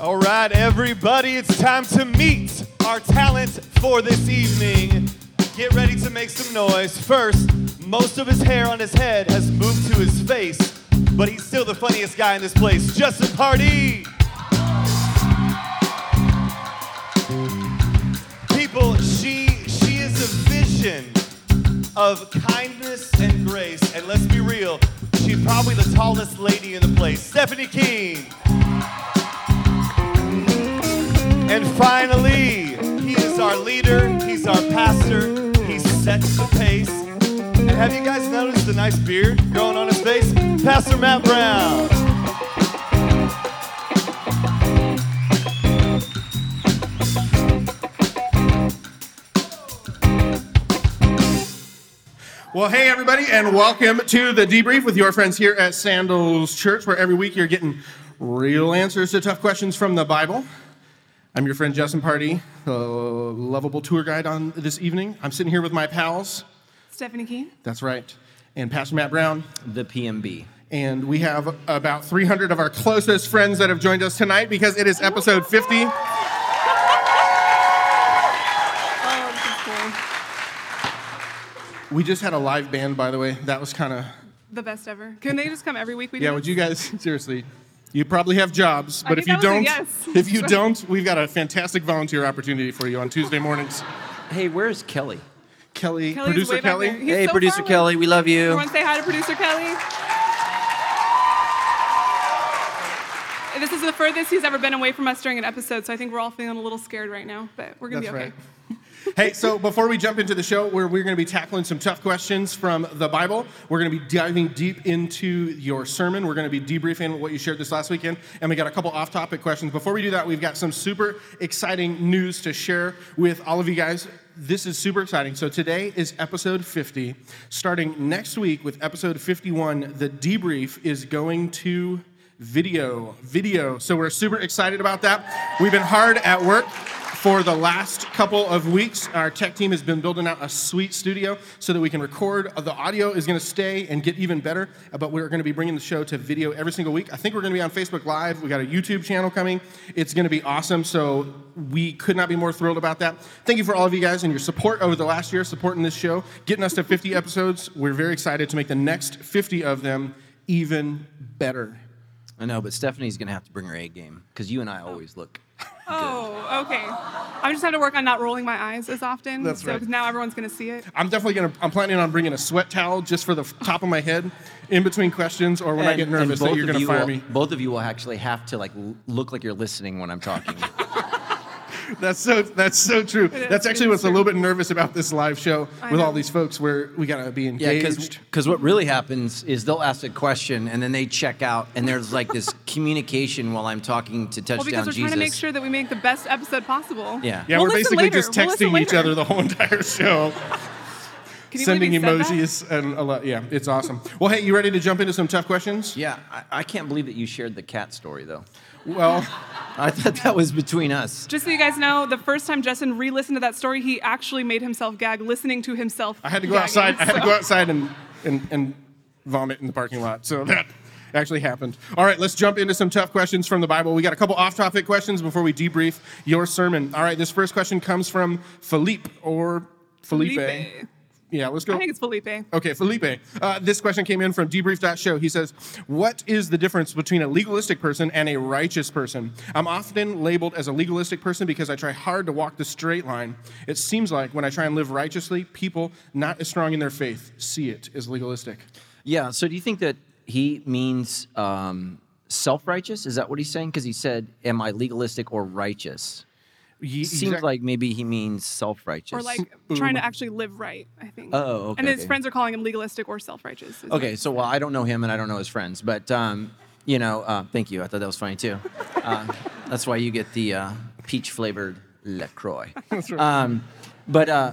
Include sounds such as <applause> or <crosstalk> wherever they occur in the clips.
All right, everybody, it's time to meet our talent for this evening. Get ready to make some noise. First, most of his hair on his head has moved to his face, but he's still the funniest guy in this place. Justin Party! People, she she is a vision of kindness and grace, and let's be real, she's probably the tallest lady in the place. Stephanie King. And finally, he is our leader, he's our pastor, he sets the pace. And have you guys noticed the nice beard growing on his face? Pastor Matt Brown. Well, hey, everybody, and welcome to the debrief with your friends here at Sandals Church, where every week you're getting real answers to tough questions from the Bible. I'm your friend Justin Party, the lovable tour guide on this evening. I'm sitting here with my pals. Stephanie Keene. That's right. And Pastor Matt Brown. The PMB. And we have about 300 of our closest friends that have joined us tonight because it is episode 50. Oh, this cool. We just had a live band, by the way. That was kind of, The best ever. Can they just come every week? We do yeah, this? would you guys, <laughs> seriously, you probably have jobs, I but if you that was a don't, yes. <laughs> if you don't, we've got a fantastic volunteer opportunity for you on Tuesday mornings. Hey, where's Kelly? Kelly, Kelly's producer Kelly. hey, so producer. Kelly, we love you. Everyone say hi to producer Kelly. This is the furthest he's ever been away from us during an episode, so I think we're all feeling a little scared right now, but we're gonna That's be okay. right. Hey, so before we jump into the show, where we're going to be tackling some tough questions from the Bible, we're going to be diving deep into your sermon. We're going to be debriefing what you shared this last weekend, and we got a couple off-topic questions. Before we do that, we've got some super exciting news to share with all of you guys. This is super exciting. So today is episode 50. Starting next week with episode 51, the debrief is going to video. Video. So we're super excited about that. We've been hard at work for the last couple of weeks. Our tech team has been building out a sweet studio so that we can record. The audio is going to stay and get even better, but we're going to be bringing the show to video every single week. I think we're going to be on Facebook Live. We got a YouTube channel coming. It's going to be awesome. So we could not be more thrilled about that. Thank you for all of you guys and your support over the last year, supporting this show, getting us to 50 episodes. We're very excited to make the next 50 of them even better. I know, but Stephanie's gonna have to bring her A game because you and I always look. Oh, okay. I just have to work on not rolling my eyes as often. That's so, right. 'cause now everyone's gonna see it. I'm definitely gonna. I'm planning on bringing a sweat towel just for the f- top of my head, in between questions, or when I get nervous that both you're of gonna you fire will, me. Both of you will actually have to like l- look like you're listening when I'm talking. <laughs> That's so. That's so true. That's actually what's a little bit nervous about this live show I with all these folks, where we gotta be yeah, engaged. because what really happens is they'll ask a question and then they check out, and there's like this <laughs> communication while I'm talking to Touchdown Well, because we're Jesus. trying to make sure that we make the best episode possible. Yeah. yeah, We'll we're basically later. just We'll texting each other the whole entire show, <laughs> Can sending believe he that? emojis and a lot. Yeah, it's awesome. Well, hey, you ready to jump into some tough questions? Yeah, I, I can't believe that you shared the cat story though. Well, I thought that was between us. Just so you guys know, the first time Justin re-listened to that story, he actually made himself gag listening to himself. I had to go gagging, outside. I had to go outside and, and and vomit in the parking lot. So that actually happened. All right, let's jump into some tough questions from the Bible. We got a couple off-topic questions before we debrief your sermon. All right, this first question comes from Philippe or Felipe. Felipe. Yeah, let's go. I think it's Felipe. Okay, Felipe. Uh, this question came in from debrief.show. He says, What is the difference between a legalistic person and a righteous person? I'm often labeled as a legalistic person because I try hard to walk the straight line. It seems like when I try and live righteously, people not as strong in their faith see it as legalistic. Yeah. So do you think that he means um, self-righteous? Is that what he's saying? Because he said, "Am I legalistic or righteous?" Ye- Seems exact- like maybe he means self-righteous. Or like trying to actually live right, I think. Oh, okay, And his okay. friends are calling him legalistic or self-righteous. Okay, what- so well, I don't know him and I don't know his friends, but um, you know, uh, thank you. I thought that was funny too. <laughs> Uh, that's why you get the uh, peach-flavored Lacroix. <laughs> That's right. Um, but uh,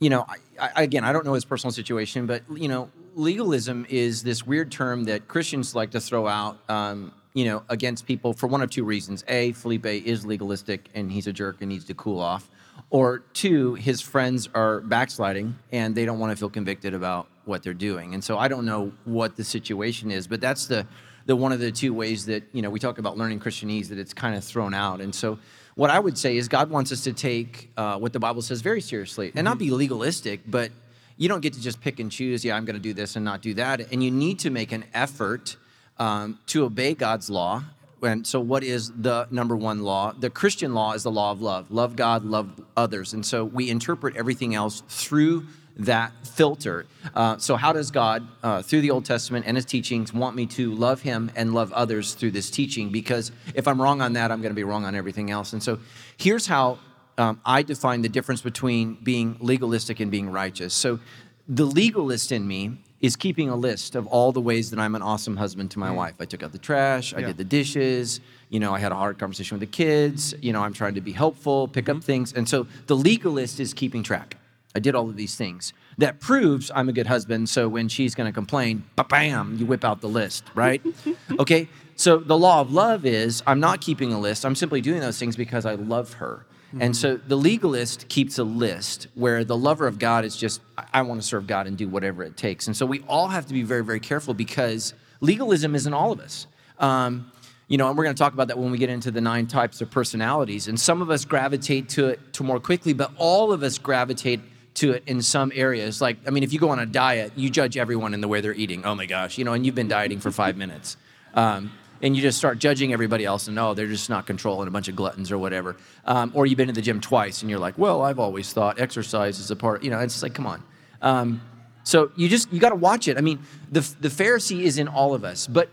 you know, I, I, again, I don't know his personal situation, but you know, legalism is this weird term that Christians like to throw out. Um, you know, against people for one of two reasons: a, Felipe is legalistic and he's a jerk and needs to cool off, or two, his friends are backsliding and they don't want to feel convicted about what they're doing. And so I don't know what the situation is, but that's the the one of the two ways that you know we talk about learning Christianese that it's kind of thrown out. And so, what I would say is God wants us to take uh, what the Bible says very seriously and not be legalistic, but you don't get to just pick and choose. Yeah, I'm going to do this and not do that. And you need to make an effort um, to obey God's law. And so, what is the number one law? The Christian law is the law of love love God, love others. And so, we interpret everything else through that filter. Uh, so, how does God, uh, through the Old Testament and his teachings, want me to love him and love others through this teaching? Because if I'm wrong on that, I'm going to be wrong on everything else. And so, here's how um, I define the difference between being legalistic and being righteous. So, the legalist in me is keeping a list of all the ways that I'm an awesome husband to my mm. wife. I took out the trash, I Yeah. did the dishes, you know, I had a hard conversation with the kids, you know, I'm trying to be helpful, pick up mm-hmm. things. And so the legalist is keeping track. I did all of these things. That proves I'm a good husband. So when she's going to complain, bam, you whip out the list, right? <laughs> okay. So the law of love is I'm not keeping a list. I'm simply doing those things because I love her. And so the legalist keeps a list where the lover of God is just, I, want to serve God and do whatever it takes. And so we all have to be very, very careful because legalism isn't all of us. Um, you know, and we're going to talk about that when we get into the nine types of personalities. And some of us gravitate to it to more quickly, but all of us gravitate to it in some areas. Like, I mean, if you go on a diet, you judge everyone in the way they're eating. Oh my gosh, you know, and you've been dieting for five minutes. Um, and you just start judging everybody else and oh, they're just not controlling a bunch of gluttons or whatever. Um, or you've been to the gym twice and you're like, well, I've always thought exercise is a part, you know, it's like, come on. Um, so you just, you got to watch it. I mean, the, the Pharisee is in all of us, but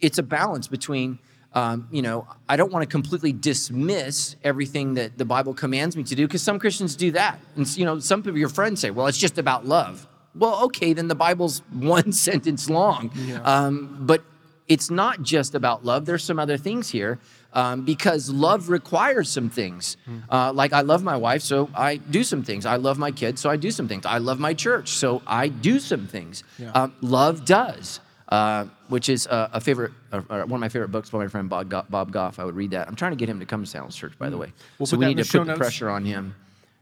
it's a balance between um, you know i don't want to completely dismiss everything that the bible commands me to do because some christians do that and you know some of your friends say well it's just about love well okay then the bible's <laughs> one sentence long um, but it's not just about love there's some other things here um, because love requires some things uh, like i love my wife so i do some things i love my kids so i do some things i love my church so i do some things um, love does uh, which is uh, a favorite, uh, one of my favorite books by my friend Bob, Go- Bob Goff. I would read that. I'm trying to get him to come to Sandals Church, by the way. Mm. We'll so we need to put the pressure on him.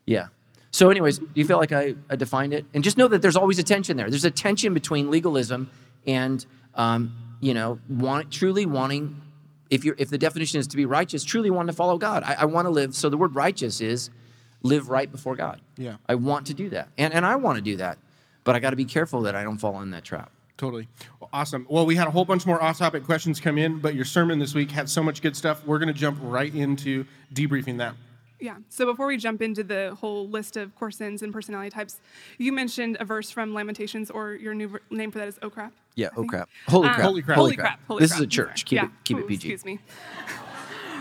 Yeah. So, anyways, do you feel like I, I defined it? And just know that there's always a tension there. There's a tension between legalism and, um, you know, want, truly wanting. If you're, if the definition is to be righteous, truly wanting to follow God. I, I want to live. So the word righteous is live right before God. Yeah. I want to do that, and and I want to do that, but I got to be careful that I don't fall in that trap. Totally. Well, awesome. Well, we had a whole bunch more off topic questions come in, but your sermon this week had so much good stuff. We're going to jump right into debriefing that. Yeah. So before we jump into the whole list of core sins and personality types, you mentioned a verse from Lamentations, or your new name for that is Oh Crap. Yeah. Oh crap. Holy Um, crap. Holy crap. Holy crap. Holy this crap. is a I'm church. Keep yeah. it keep Ooh, it PG. Excuse me.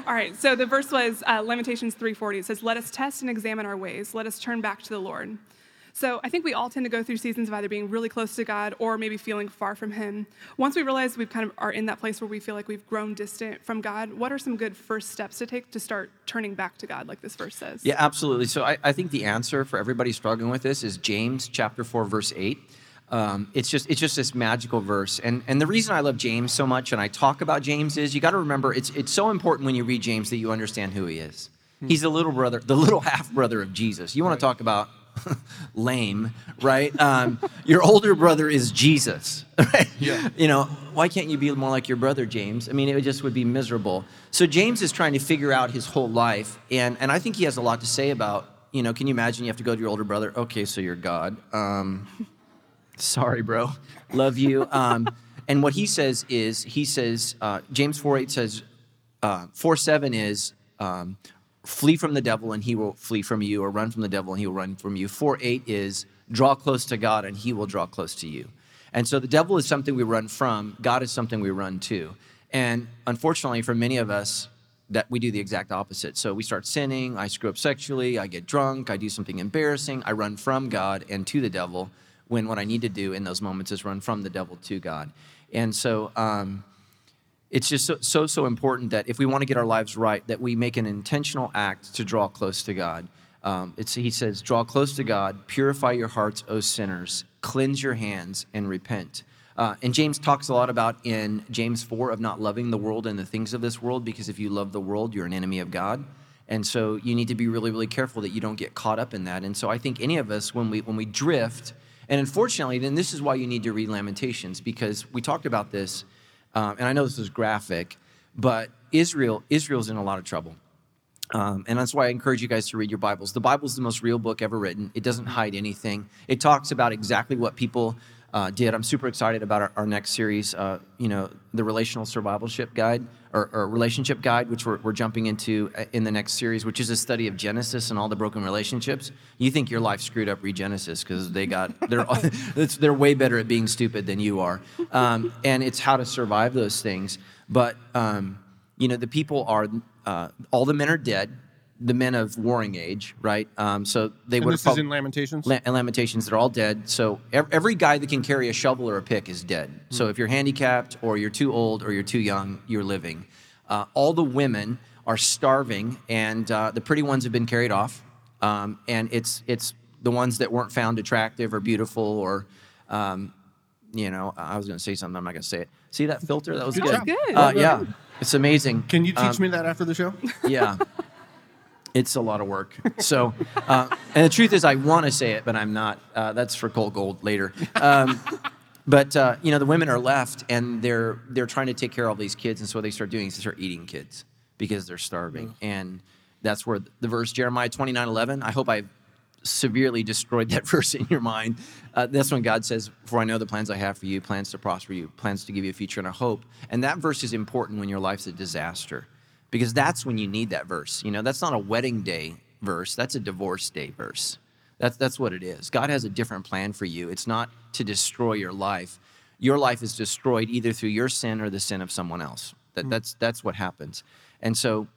All right. So the verse was uh, Lamentations 3:40. It says, "Let us test and examine our ways. Let us turn back to the Lord." So I think we all tend to go through seasons of either being really close to God or maybe feeling far from Him. Once we realize we kind of are in that place where we feel like we've grown distant from God, what are some good first steps to take to start turning back to God, like this verse says? Yeah, absolutely. So I, I think the answer for everybody struggling with this is James chapter four, verse eight. Um, it's just it's just this magical verse, and and the reason I love James so much and I talk about James is you got to remember it's it's so important when you read James that you understand who he is. He's the little brother, the little <laughs> half brother of Jesus. You want to talk about <laughs> lame, right? Um, <laughs> your older brother is Jesus, right? Yeah. You know, why can't you be more like your brother, James? I mean, it just would be miserable. So James is trying to figure out his whole life, and, and I think he has a lot to say about, you know, can you imagine you have to go to your older brother? Okay, so you're God. Um, sorry, bro. Love you. Um, and what he says is, he says, uh, James 4 8 says, uh, 4 7 is, um, flee from the devil and he will flee from you, or run from the devil and he will run from you. 4 8 is, draw close to God and he will draw close to you. And so the devil is something we run from, God is something we run to. And unfortunately, for many of us, that we do the exact opposite. So we start sinning, I screw up sexually, I get drunk, I do something embarrassing, I run from God and to the devil, when what I need to do in those moments is run from the devil to God. And so, um, it's just so, so so important that if we want to get our lives right that we make an intentional act to draw close to god. Um, he says draw close to god purify your hearts o sinners cleanse your hands and repent. Uh, and james talks a lot about in james 4 of not loving the world and the things of this world because if you love the world you're an enemy of god. And so you need to be really really careful that you don't get caught up in that. And so i think any of us when we when we drift and unfortunately then this is why you need to read lamentations because we talked about this Um, and I know this is graphic, but Israel Israel's in a lot of trouble. Um, and that's why I encourage you guys to read your Bibles. The Bible is the most real book ever written. It doesn't hide anything. It talks about exactly what people uh, did. I'm super excited about our, our next series, uh, you know, the Relational Survivalship Guide or, or Relationship Guide, which we're, we're jumping into uh, in the next series, which is a study of Genesis and all the broken relationships. You think your life screwed up, read Genesis because they got <laughs> they're <laughs> they're way better at being stupid than you are, um, and it's how to survive those things. But um, you know, the people are uh, all the men are dead, the men of warring age, right? Um, so they And would this have is in Lamentations. La- and Lamentations, they're all dead. So ev- every guy that can carry a shovel or a pick is dead. So if you're handicapped or you're too old or you're too young, you're living. Uh, all the women are starving, and uh, the pretty ones have been carried off. Um, and it's it's the ones that weren't found attractive or beautiful or, um, you know, I was going to say something. I'm not going to say it. See that filter? That was Good good. Good. Uh, yeah, it's amazing. Can you teach Um, me that after the show? yeah. <laughs> It's a lot of work. So, uh, and the truth is, I want to say it, but I'm not. Uh, that's for Cold Gold later. Um, but uh, you know, the women are left, and they're they're trying to take care of all these kids, and so what they start doing is they start eating kids because they're starving, and that's where the verse Jeremiah 29:11. I hope I've severely destroyed that <laughs> verse in your mind. Uh, that's when God says, "For I know the plans I have for you, plans to prosper you, plans to give you a future and a hope." And that verse is important when your life's a disaster, because that's when you need that verse. You know, that's not a wedding day verse; that's a divorce day verse. That's that's what it is. God has a different plan for you. It's not to destroy your life. Your life is destroyed either through your sin or the sin of someone else. That, hmm. that's that's what happens. And so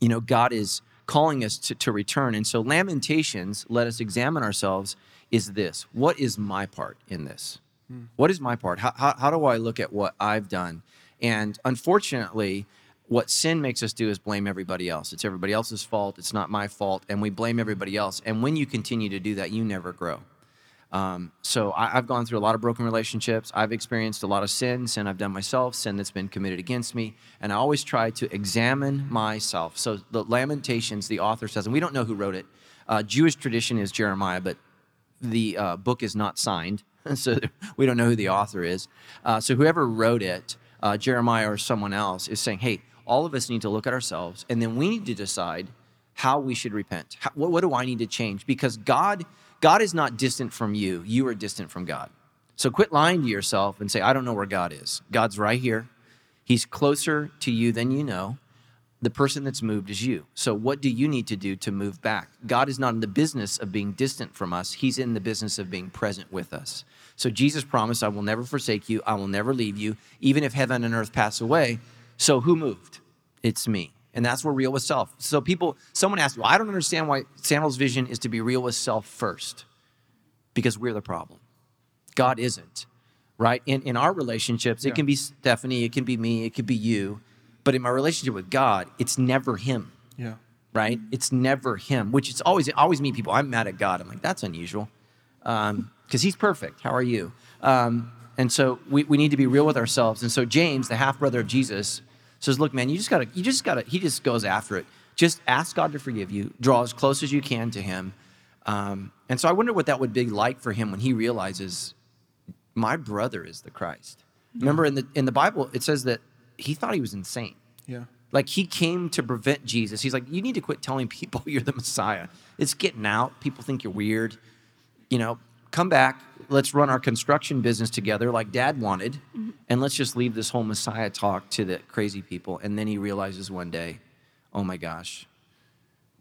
you know, God is calling us to, to return. And so, Lamentations, let us examine ourselves, is this what is my part in this? Hmm. What is my part? How, how, how do I look at what I've done? And unfortunately, what sin makes us do is blame everybody else. It's everybody else's fault. It's not my fault. And we blame everybody else. And when you continue to do that, you never grow. Um, so I, I've gone through a lot of broken relationships. I've experienced a lot of sin, sin I've done myself, sin that's been committed against me, and I always try to examine myself. So the Lamentations, the author says, and we don't know who wrote it. Uh, Jewish tradition is Jeremiah, but the uh, book is not signed, <laughs> so we don't know who the author is. Uh, so whoever wrote it, uh, Jeremiah or someone else, is saying, hey, all of us need to look at ourselves, and then we need to decide how we should repent. How, what, what do I need to change? Because God, God is not distant from you. You are distant from God. So quit lying to yourself and say, I don't know where God is. God's right here. He's closer to you than you know. The person that's moved is you. So what do you need to do to move back? God is not in the business of being distant from us. He's in the business of being present with us. So Jesus promised, I will never forsake you. I will never leave you, even if heaven and earth pass away. So who moved? It's me. And that's where real with self. So people, someone asked, well, I don't understand why Sandals' vision is to be real with self first, because we're the problem. God isn't, right? In, in our relationships, it can be Stephanie, it can be me, it could be you. But in my relationship with God, it's never him, Yeah. right? It's never him, which it's always, always meet people, I'm mad at God. I'm like, that's unusual because he's perfect. How are you? Um, and so we, we need to be real with ourselves. And so James, the half brother of Jesus, says, "Look, man, you just gotta, you just gotta." He just goes after it. Just ask God to forgive you. Draw as close as you can to Him. Um, and so I wonder what that would be like for him when he realizes my brother is the Christ. Remember in the in the Bible it says that he thought he was insane. Yeah. Like he came to prevent Jesus. He's like, you need to quit telling <laughs> people you're the Messiah. It's getting out. People think you're weird. You know, come back. Let's run our construction business together like dad wanted. And let's just leave this whole Messiah talk to the crazy people. And then he realizes one day, oh my gosh,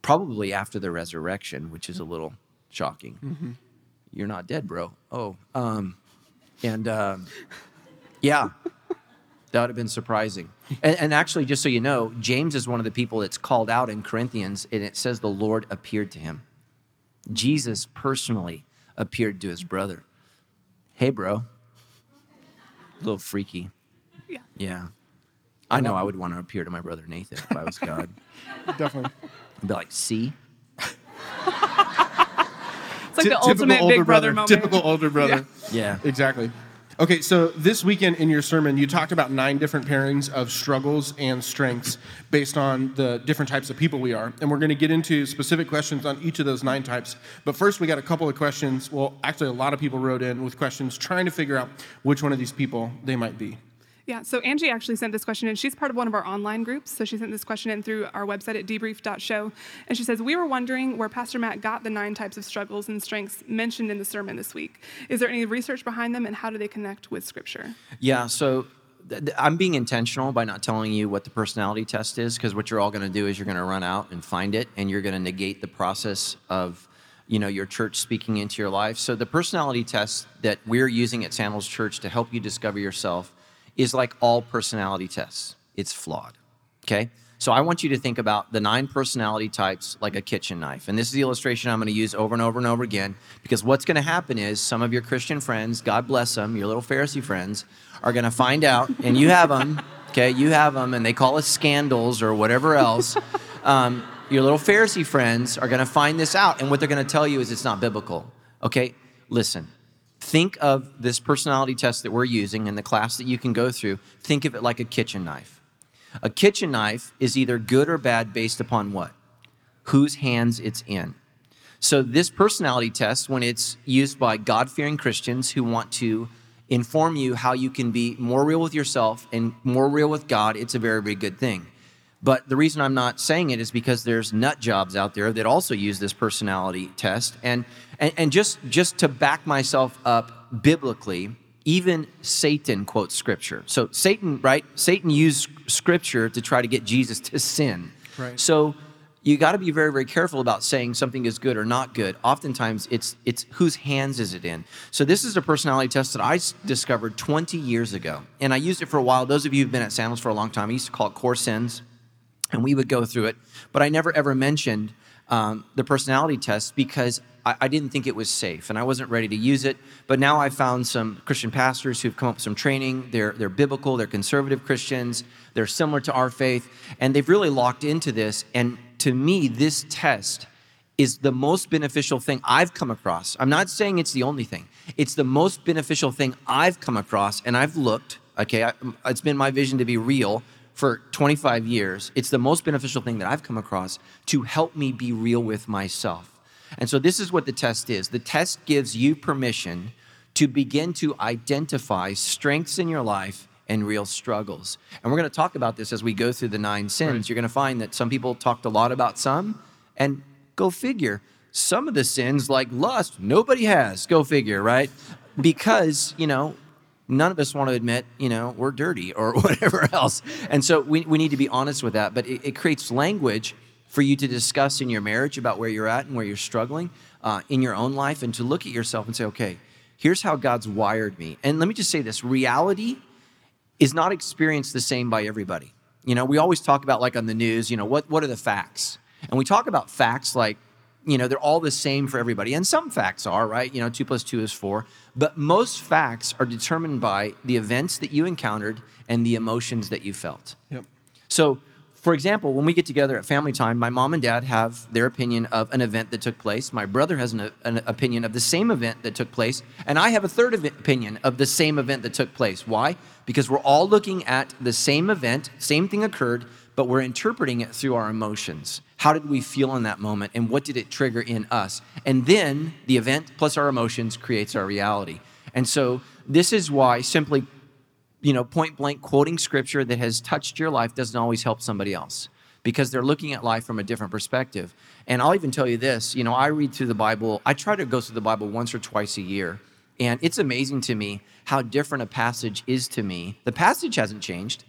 probably after the resurrection, which is a little shocking. You're not dead, bro. Oh, um, and um, yeah, that would have been surprising. And, and actually, just so you know, James is one of the people that's called out in Corinthians, and it says the Lord appeared to him. Jesus personally appeared to his brother. Hey, bro. A little freaky. Yeah. Yeah. I know I would want to appear to my brother Nathan if I was <laughs> God. Definitely. I'd be like, see? It's like Ty- the ultimate big brother, moment. Typical older brother. <laughs> Yeah. Exactly. Okay, so this weekend in your sermon, you talked about nine different pairings of struggles and strengths based on the different types of people we are. And we're going to get into specific questions on each of those nine types. But first, we got a couple of questions. Well, actually, a lot of people wrote in with questions trying to figure out which one of these people they might be. Yeah, so Angie actually sent this question in. She's part of one of our online groups. So she sent this question in through our website at debrief.show. And she says, We were wondering where Pastor Matt got the nine types of struggles and strengths mentioned in the sermon this week. Is there any research behind them and how do they connect with Scripture? Yeah, so I'm being intentional by not telling you what the personality test is because what you're all going to do is you're going to run out and find it and you're going to negate the process of you know your church speaking into your life. So the personality test that we're using at Sandals Church to help you discover yourself is like all personality tests. It's flawed. Okay? So I want you to think about the nine personality types like a kitchen knife. And this is the illustration I'm going to use over and over and over again because what's going to happen is some of your Christian friends, God bless them, your little Pharisee friends, are going to find out, and you have them, okay? You have them, and they call us scandals or whatever else. Um, your little Pharisee friends are going to find this out, and what they're going to tell you is it's not biblical. Okay? Listen, think of this personality test that we're using in the class that you can go through. Think of it like a kitchen knife. A kitchen knife is either good or bad based upon what? Whose hands it's in. So, this personality test, when it's used by God fearing Christians who want to inform you how you can be more real with yourself and more real with God, it's a very, very good thing. But the reason I'm not saying it is because there's nut jobs out there that also use this personality test. And, and, and just, just to back myself up biblically, even Satan quotes scripture. So Satan, right? Satan used scripture to try to get Jesus to sin. Right. So you got to be very, very careful about saying something is good or not good. Oftentimes, it's it's whose hands is it in. So this is a personality test that i discovered 20 years ago, and I used it for a while. Those of you who've been at Sandals for a long time, I used to call it core sins and we would go through it. But I never ever mentioned um, the personality test because I, I didn't think it was safe and I wasn't ready to use it. But now I found some Christian pastors who've come up with some training. They're, they're biblical, they're conservative Christians, they're similar to our faith, and they've really locked into this. And to me, this test is the most beneficial thing I've come across. I'm not saying it's the only thing. It's the most beneficial thing I've come across, and I've looked. Okay, I, it's been my vision to be real for 25 years. It's the most beneficial thing that I've come across to help me be real with myself. And so, this is what the test is. The test gives you permission to begin to identify strengths in your life and real struggles. And we're going to talk about this as we go through the nine sins. You're going to find that some people talked a lot about some, and go figure. Some of the sins, like lust, nobody has. Go figure, right? Because, you know, none of us want to admit, you know, we're dirty or <laughs> whatever else. And so we, we need to be honest with that. But it, it creates language for you to discuss in your marriage about where you're at and where you're struggling uh, in your own life and to look at yourself and say, okay, here's how God's wired me. And let me just say this reality is not experienced the same by everybody. You know, we always talk about like on the news, you know, what, what are the facts? And we talk about facts like, you know, they're all the same for everybody. And some facts are, right? You know, two plus two is four. But most facts are determined by the events that you encountered and the emotions that you felt. Yep. So, for example, when we get together at family time, my mom and dad have their opinion of an event that took place. My brother has an, an opinion of the same event that took place. And I have a third opinion of the same event that took place. Why? Because we're all looking at the same event, same thing occurred, but we're interpreting it through our emotions. How did we feel in that moment? And what did it trigger in us? And then the event plus our emotions creates our reality. And so this is why simply you know, point blank quoting scripture that has touched your life doesn't always help somebody else because they're looking at life from a different perspective. And I'll even tell you this, you know, I read through the Bible, I try to go through the Bible once or twice a year. And it's amazing to me how different a passage is to me. The passage hasn't changed,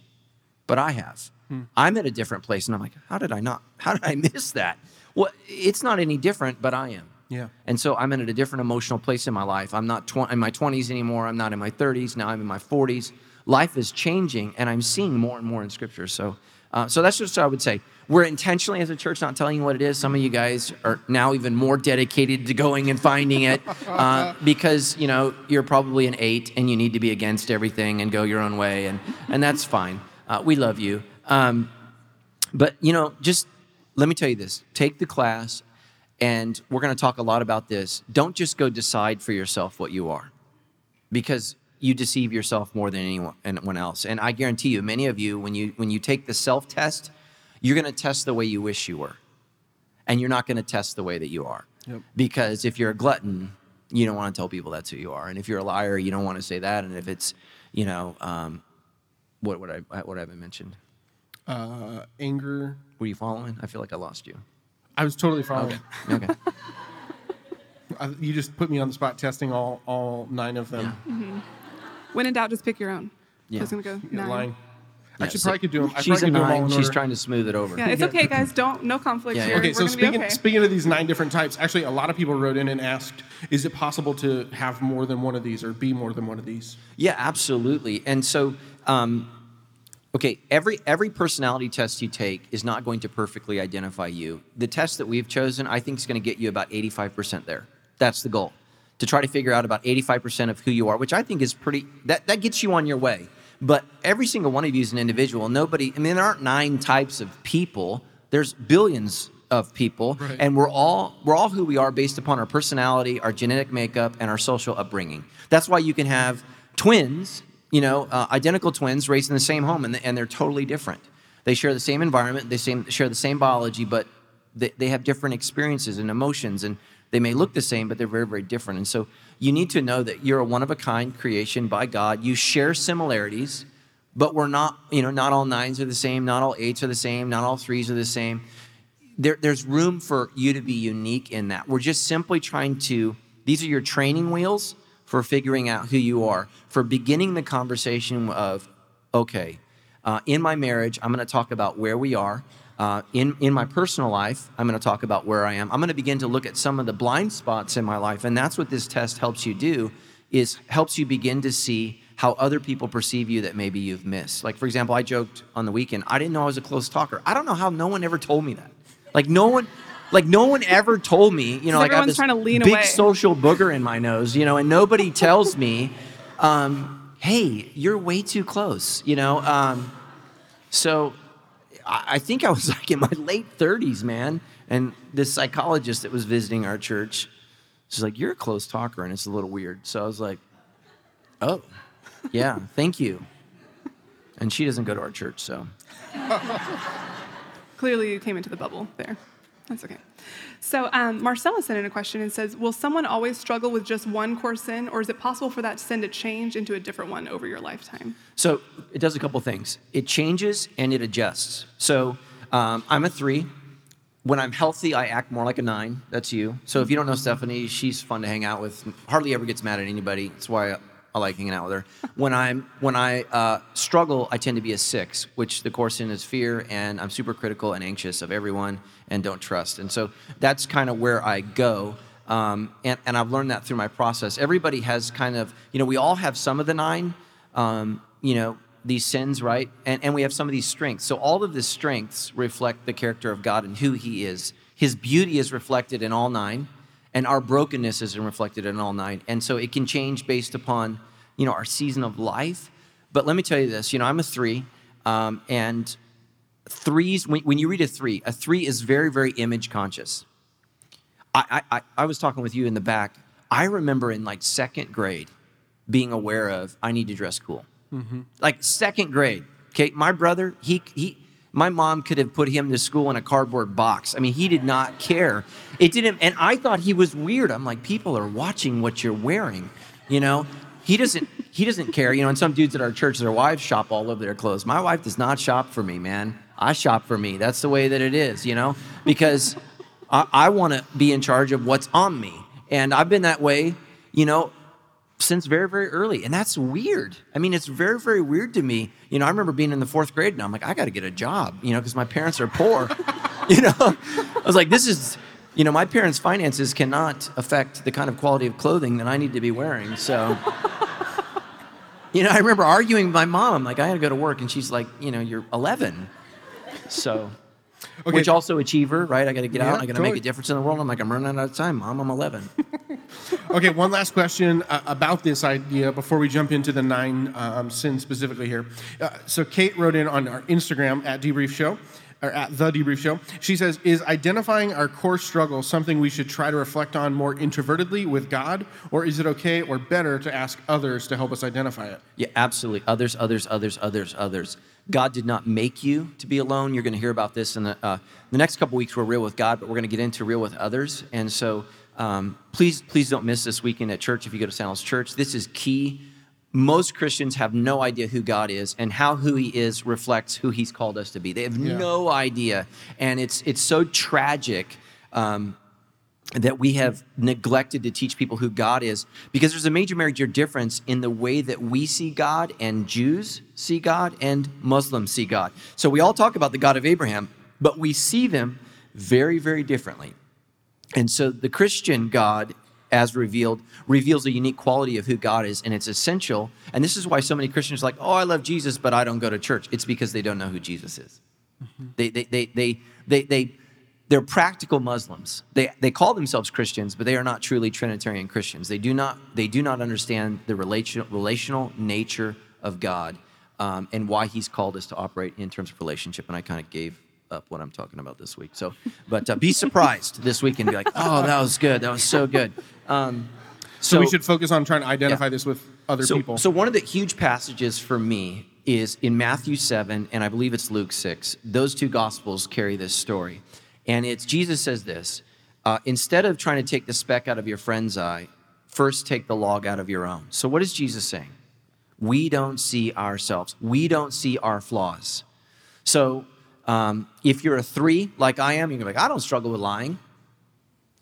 but I have. I'm at a different place and I'm like, how did I not? <laughs> How did I miss that? Well, it's not any different, but I am. Yeah. And so I'm in a different emotional place in my life. I'm not tw- in my 20s anymore. I'm not in my 30s. Now I'm in my 40s. Life is changing, and I'm seeing more and more in Scripture. So, uh, so that's just what I would say. We're intentionally, as a church, not telling you what it is. Some of you guys are now even more dedicated to going and finding it uh, <laughs> because you know you're probably an eight and you need to be against everything and go your own way, and and that's fine. Uh, we love you. Um, but you know, just let me tell you this: take the class, and we're going to talk a lot about this. Don't just go decide for yourself what you are, because you deceive yourself more than anyone, else. And I guarantee you, many of you, when you when you take the self test, you're going to test the way you wish you were, and you're not going to test the way that you are. Yep. Because if you're a glutton, you don't want to tell people that's who you are, and if you're a liar, you don't want to say that, and if it's you know um, What would I what I have I mentioned? Uh, anger. Were you following? I feel like I lost you. I was totally following. Okay. <laughs> I, you just put me on the spot testing all, all nine of them. When in doubt, just pick your own. Yeah. I was gonna go Yeah, nine. line. I should so probably could do them. I She's a could do 'em all nine. in She's order. trying to smooth it over. Yeah, it's okay, guys. Don't no conflict Yeah, yeah. here. Okay, We're so speaking be okay. speaking of these nine different types, actually, a lot of people wrote in and asked, "Is it possible to have more than one of these, or be more than one of these?" Yeah, absolutely. And so, um, okay, every every personality test you take is not going to perfectly identify you. The test that we've chosen, I think, is going to get you about eighty five percent there. That's the goal, to try to figure out about eighty five percent of who you are, which I think is pretty. That that gets you on your way. But every single one of you is an individual. Nobody. I mean, there aren't nine types of people. There's billions of people, Right. and we're all we're all who we are based upon our personality, our genetic makeup, and our social upbringing. That's why you can have twins, you know, uh, identical twins raised in the same home, and, and they're totally different. They share the same environment, they same, share the same biology, but they, they have different experiences and emotions, and they may look the same, but they're very, very different. And so you need to know that you're a one of a kind creation by God. You share similarities, but we're not, you know, not all nines are the same, not all eights are the same, not all threes are the same there, there's room for you to be unique in that. We're just simply trying to, these are your training wheels for figuring out who you are, for beginning the conversation of, okay, uh, in my marriage, I'm going to talk about where we are. Uh, in, in my personal life, I'm going to talk about where I am. I'm going to begin to look at some of the blind spots in my life. And that's what this test helps you do, is helps you begin to see how other people perceive you that maybe you've missed. Like, for example, I joked on the weekend, I didn't know I was a close talker. I don't know how no one ever told me that. Like no one, like no one ever told me, you know, like I have this trying to lean big away. social booger in my nose, you know, and nobody tells me, um, hey, you're way too close, you know. Um, so I, I think I was <laughs> like in my late 30s, man, and this psychologist that was visiting our church, she's like, you're a close talker, and it's a little weird. So I was like, oh, yeah, thank you. And she doesn't go to our church, so. Clearly, you came into the bubble there. That's okay. So, um, Marcella sent in a question and says Will someone always struggle with just one core sin, or is it possible for that sin to change into a different one over your lifetime? So it does a couple things. It changes and it adjusts. So um, I'm a three. When I'm healthy, I act more like a nine. That's you. So if you don't know Stephanie, she's fun to hang out with. Hardly ever gets mad at anybody. That's why I, like hanging out with her. When I'm when I uh, struggle, I tend to be a six, which the core sin is fear, and I'm super critical and anxious of everyone and don't trust. And so that's kind of where I go. Um, and, and I've learned that through my process. Everybody has kind of, you know, we all have some of the nine, um, you know, these sins, right? And, and we have some of these strengths. So all of the strengths reflect the character of God and who He is. His beauty is reflected in all nine, and our brokenness is reflected in all nine. And so it can change based upon, you know, our season of life. But let me tell you this, you know, I'm a three, um, and threes, when, when you read a three, a three is very, very image conscious. I, I, I was talking with you in the back. I remember in like second grade being aware of I need to dress cool. Like second grade. Okay, my brother, he he my mom could have put him to school in a cardboard box. I mean, he did not care. It didn't and I thought he was weird. I'm like, people are watching what you're wearing, you know? He doesn't he doesn't care. You know, and some dudes at our church, their wives shop all over their clothes. My wife does not shop for me, man. I shop for me. That's the way that it is, you know? Because I, I want to be in charge of what's on me. And I've been that way, you know, since very, very early. And that's weird. I mean, it's very, very weird to me. You know, I remember being in the fourth grade and I'm like, I got to get a job, you know, because my parents are poor. <laughs> you know, I was like, this is, you know, my parents' finances cannot affect the kind of quality of clothing that I need to be wearing. So, you know, I remember arguing with my mom, like, I had to go to work. And she's like, you know, you're 11. So, Okay. which also achiever, right? I got to get Yeah, out. I got to make a difference in the world. I'm like, I'm running out of time, mom. I'm 11. <laughs> Okay, one last question uh, about this idea before we jump into the nine um, sins specifically here. Uh, so, Kate wrote in on our Instagram at Debrief Show, or at the Debrief Show. She says, "Is identifying our core struggle something we should try to reflect on more introvertedly with God, or is it okay or better to ask others to help us identify it?" Yeah, absolutely. Others, others, others, others, others. God did not make you to be alone. You're going to hear about this in the, uh, the next couple weeks. We're real with God, but we're going to get into real with others. And so, um, please, please don't miss this weekend at church if you go to Jose Church. This is key. most Christians have no idea who God is and how who He is reflects who He's called us to be. They have Yeah. no idea, and it's it's so tragic. Um, that we have neglected to teach people who God is because there's a major major difference in the way that we see God and Jews see God and Muslims see God. So we all talk about the God of Abraham, but we see them very very differently. And so the Christian God as revealed reveals a unique quality of who God is and it's essential. And this is why so many Christians are like, "Oh, I love Jesus, but I don't go to church." It's because they don't know who Jesus is. Mm-hmm. They, they, they, they, they, they, they're practical Muslims. They, they call themselves Christians, but they are not truly Trinitarian Christians. They do not, they do not understand the relational, relational nature of God um, and why He's called us to operate in terms of relationship. And I kind of gave up what I'm talking about this week. So, but uh, be surprised this week and be like, oh, that was good. That was so good. Um, So, we should focus on trying to identify Yeah. this with other so, people. So one of the huge passages for me is in Matthew 7 and I believe it's Luke 6. Those two gospels carry this story. And it's Jesus says this, uh, instead of trying to take the speck out of your friend's eye, first take the log out of your own. So what is Jesus saying? We don't see ourselves. We don't see our flaws. So um, if you're a three, like I am, you're like, I don't struggle with lying.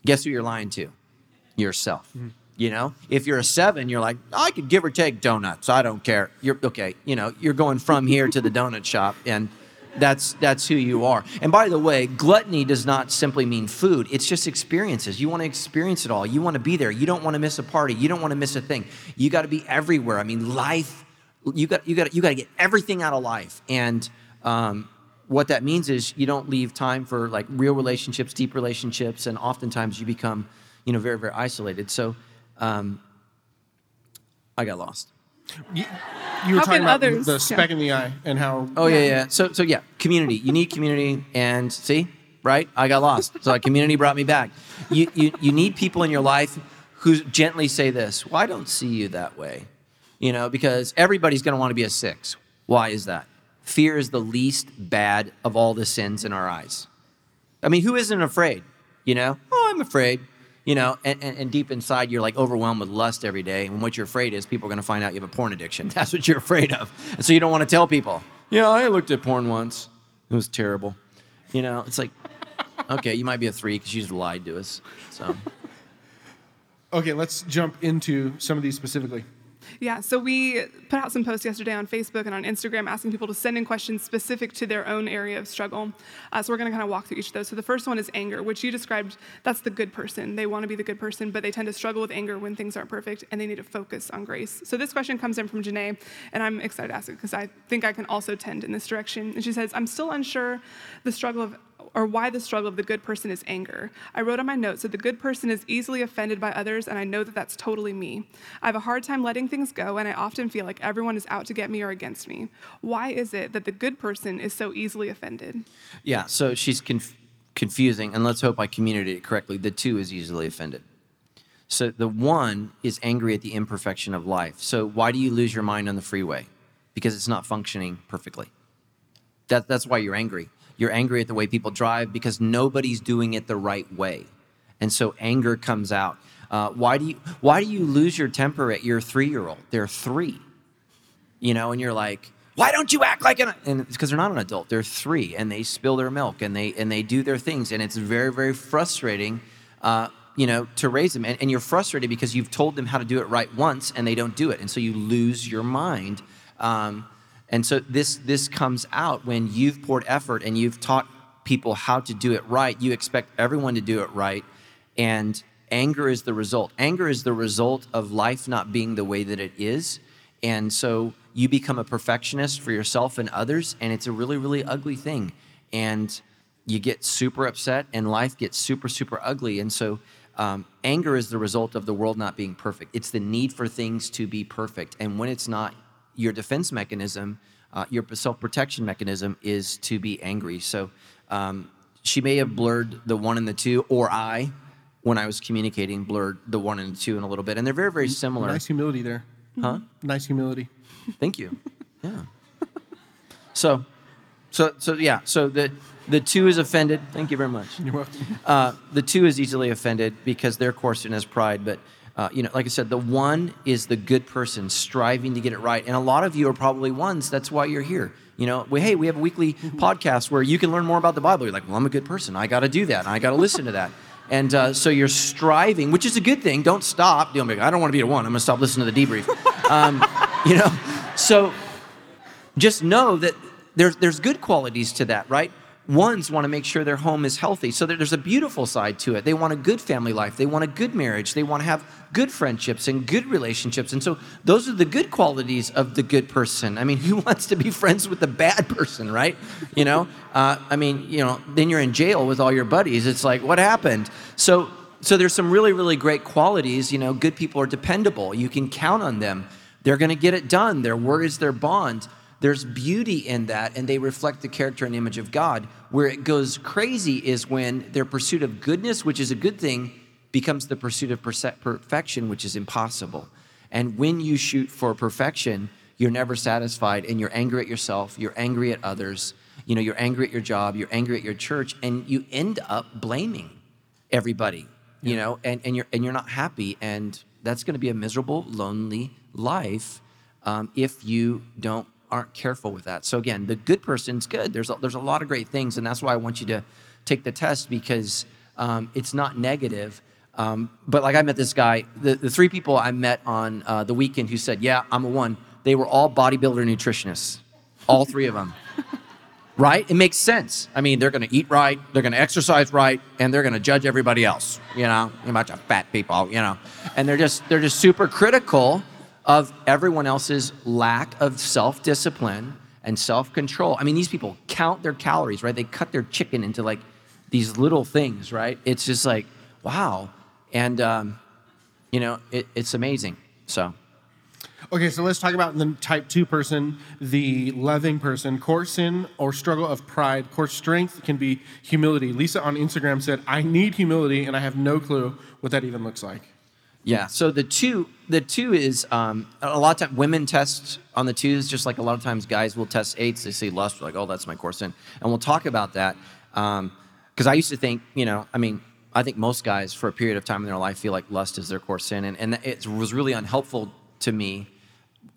Guess who you're lying to? Yourself. You know, if you're a seven, you're like, I could give or take donuts. I don't care. You're okay. You know, you're going from here to the donut shop, and that's that's who you are. And by the way, gluttony does not simply mean food. It's just experiences. You want to experience it all. You want to be there. You don't want to miss a party. You don't want to miss a thing. You got to be everywhere. I mean, life. You got you got you got to get everything out of life. And um, what that means is you don't leave time for like real relationships, deep relationships, and oftentimes you become, you know, very very isolated. So. Um, I got lost. You, you were How talking about others- the speck in the eye and how. Oh yeah, yeah. So so yeah, community. You need community, and see, right? I got lost. So like, community brought me back. You you you need people in your life who gently say this. Well, I don't see you that way, you know, because everybody's going to want to be a six. Why is that? Fear is the least bad of all the sins in our eyes. I mean, who isn't afraid? You know, oh, I'm afraid. You know, and, and, and deep inside, you're like overwhelmed with lust every day. And what you're afraid is people are going to find out you have a porn addiction. <laughs> That's what you're afraid of. And so you don't want to tell people. Yeah, I looked at porn once. It was terrible. You know, it's like, <laughs> okay, you might be a three because you just lied to us. So, Okay, let's jump into some of these specifically. Yeah, so we put out some posts yesterday on Facebook and on Instagram asking people to send in questions specific to their own area of struggle. Uh, so we're going to kind of walk through each of those. So the first one is anger, which you described that's the good person. They want to be the good person, but they tend to struggle with anger when things aren't perfect and they need to focus on grace. So this question comes in from Janae, and I'm excited to ask it because I think I can also tend in this direction. And she says, I'm still unsure the struggle of or why the struggle of the good person is anger. I wrote on my notes that the good person is easily offended by others, and I know that that's totally me. I have a hard time letting things go, and I often feel like everyone is out to get me or against me. Why is it that the good person is so easily offended? yeah, so she's conf- confusing, and let's hope I communicated it correctly. The two is easily offended. So the one is angry at the imperfection of life. So why do you lose your mind on the freeway? Because it's not functioning perfectly. That, that's why you're angry. You're angry at the way people drive because nobody's doing it the right way. And so anger comes out. Uh, why, do you, why do you lose your temper at your three year old? They're three. You know, and you're like, why don't you act like an and it's because they're not an adult. They're three and they spill their milk and they and they do their things. And it's very, very frustrating uh, you know, to raise them. And, and you're frustrated because you've told them how to do it right once and they don't do it. And so you lose your mind. Um, and so this this comes out when you've poured effort and you've taught people how to do it right. You expect everyone to do it right, and anger is the result. Anger is the result of life not being the way that it is, and so you become a perfectionist for yourself and others, and it's a really really ugly thing. And you get super upset, and life gets super super ugly. And so. Um, anger is the result of the world not being perfect. It's the need for things to be perfect. And when it's not, your defense mechanism, uh, your self protection mechanism is to be angry. So um, she may have blurred the one and the two, or I, when I was communicating, blurred the one and the two in a little bit. And they're very, very similar. Nice humility there. Huh? Nice humility. Thank you. Yeah. So, so, so yeah. So the the two is offended. Thank you very much. You're welcome. Uh, the two is easily offended because their core sin is pride. But Uh, you know, like I said, the one is the good person striving to get it right. And a lot of you are probably ones. That's why you're here. You know, we, hey, we have a weekly podcast where you can learn more about the Bible. You're like, well, I'm a good person. I got to do that. I got to listen to that. And uh, so you're striving, which is a good thing. Don't stop. Don't be like, I don't want to be a one. I'm going to stop listening to the debrief. <laughs> Um, you know, so just know that there's, there's good qualities to that, right? Ones want to make sure their home is healthy. So there's a beautiful side to it. They want a good family life. They want a good marriage. They want to have good friendships and good relationships. And so those are the good qualities of the good person. I mean, <laughs> who wants to be friends with the bad person, right? You know, uh, I mean, you know, then you're in jail with all your buddies. It's like, what happened? So, so there's some really, really great qualities. You know, good people are dependable. You can count on them. They're going to get it done. Their word is their bond. There's beauty in that, and they reflect the character and image of God. Where it goes crazy is when their pursuit of goodness, which is a good thing, becomes the pursuit of perfection, which is impossible. And when you shoot for perfection, you're never satisfied, and you're angry at yourself, you're angry at others, you know, you're angry at your job, you're angry at your church, and you end up blaming everybody, you know, and, and you're and you're not happy, and that's going to be a miserable, lonely life um, if you don't aren't careful with that. So again, the good person's good. There's a, there's a lot of great things, and that's why I want you to take the test because um, it's not negative. Um, but like I met this guy, the, the three people I met on uh, the weekend who said, "Yeah, I'm a one." They were all bodybuilder nutritionists, all three of them. <laughs> right? It makes sense. I mean, they're going to eat right, they're going to exercise right, and they're going to judge everybody else. You know, a bunch of fat people. You know, and they're just they're just super critical of everyone else's lack of self discipline and self control. I mean, these people count their calories, right? They cut their chicken into like these little things, right? It's just like, wow. And, um, you know, it, it's amazing. So. Okay, so let's talk about the type two person, the loving person. Core sin or struggle of pride. Core strength can be humility. Lisa on Instagram said, I need humility, and I have no clue what that even looks like. Yeah. So the two, the two is um, a lot of times women test on the twos, just like a lot of times guys will test eights. They see lust, like, oh, that's my core sin, and we'll talk about that. Because um, I used to think, you know, I mean, I think most guys for a period of time in their life feel like lust is their core sin, and, and it was really unhelpful to me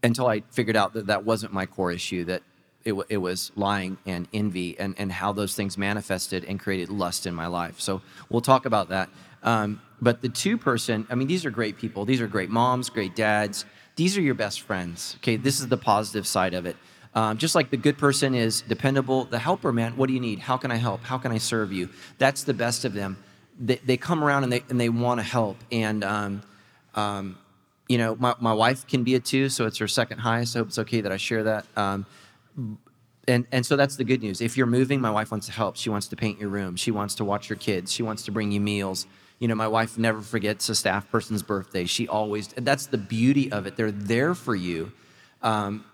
until I figured out that that wasn't my core issue. That it, it was lying and envy, and, and how those things manifested and created lust in my life. So we'll talk about that. Um, but the two person, I mean, these are great people. These are great moms, great dads. These are your best friends. Okay, this is the positive side of it. Um, just like the good person is dependable, the helper, man, what do you need? How can I help? How can I serve you? That's the best of them. They, they come around and they, and they want to help. And, um, um, you know, my, my wife can be a two, so it's her second highest. I hope it's okay that I share that. Um, and, and so that's the good news. If you're moving, my wife wants to help. She wants to paint your room. She wants to watch your kids. She wants to bring you meals you know, my wife never forgets a staff person's birthday. She always, that's the beauty of it. They're there for you. Um,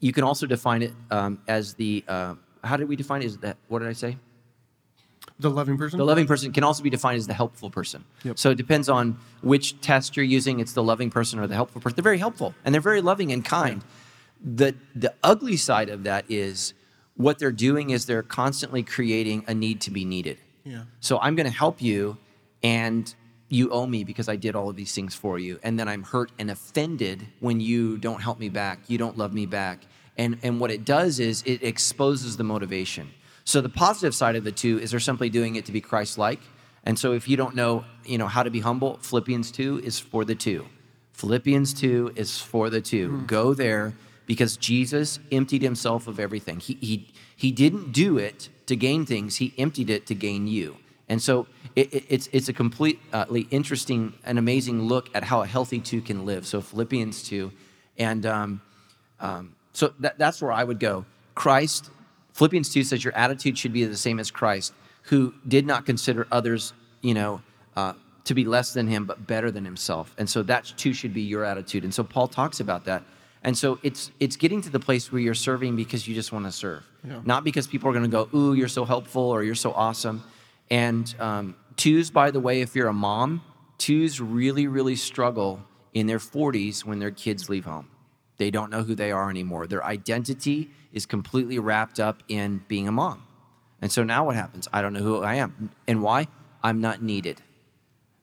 you can also define it um, as the, uh, how did we define it? Is that, what did I say? The loving person? The loving person can also be defined as the helpful person. Yep. So it depends on which test you're using. It's the loving person or the helpful person. They're very helpful and they're very loving and kind. The, the ugly side of that is what they're doing is they're constantly creating a need to be needed. Yeah. So I'm going to help you and you owe me because I did all of these things for you. And then I'm hurt and offended when you don't help me back, you don't love me back. And, and what it does is it exposes the motivation. So the positive side of the two is they're simply doing it to be Christ-like. And so if you don't know, you know how to be humble, Philippians 2 is for the two. Philippians 2 is for the 2 mm. Go there because Jesus emptied himself of everything. He, he, he didn't do it to gain things, he emptied it to gain you. And so it, it, it's, it's a completely interesting and amazing look at how a healthy two can live. So Philippians 2. And um, um, so that, that's where I would go. Christ, Philippians 2 says your attitude should be the same as Christ, who did not consider others, you know, uh, to be less than him, but better than himself. And so that too should be your attitude. And so Paul talks about that. And so it's it's getting to the place where you're serving because you just want to serve, yeah. not because people are going to go, "Ooh, you're so helpful" or "You're so awesome." And um, twos, by the way, if you're a mom, twos really, really struggle in their 40s when their kids leave home. They don't know who they are anymore. Their identity is completely wrapped up in being a mom. And so now what happens? I don't know who I am. And why? I'm not needed.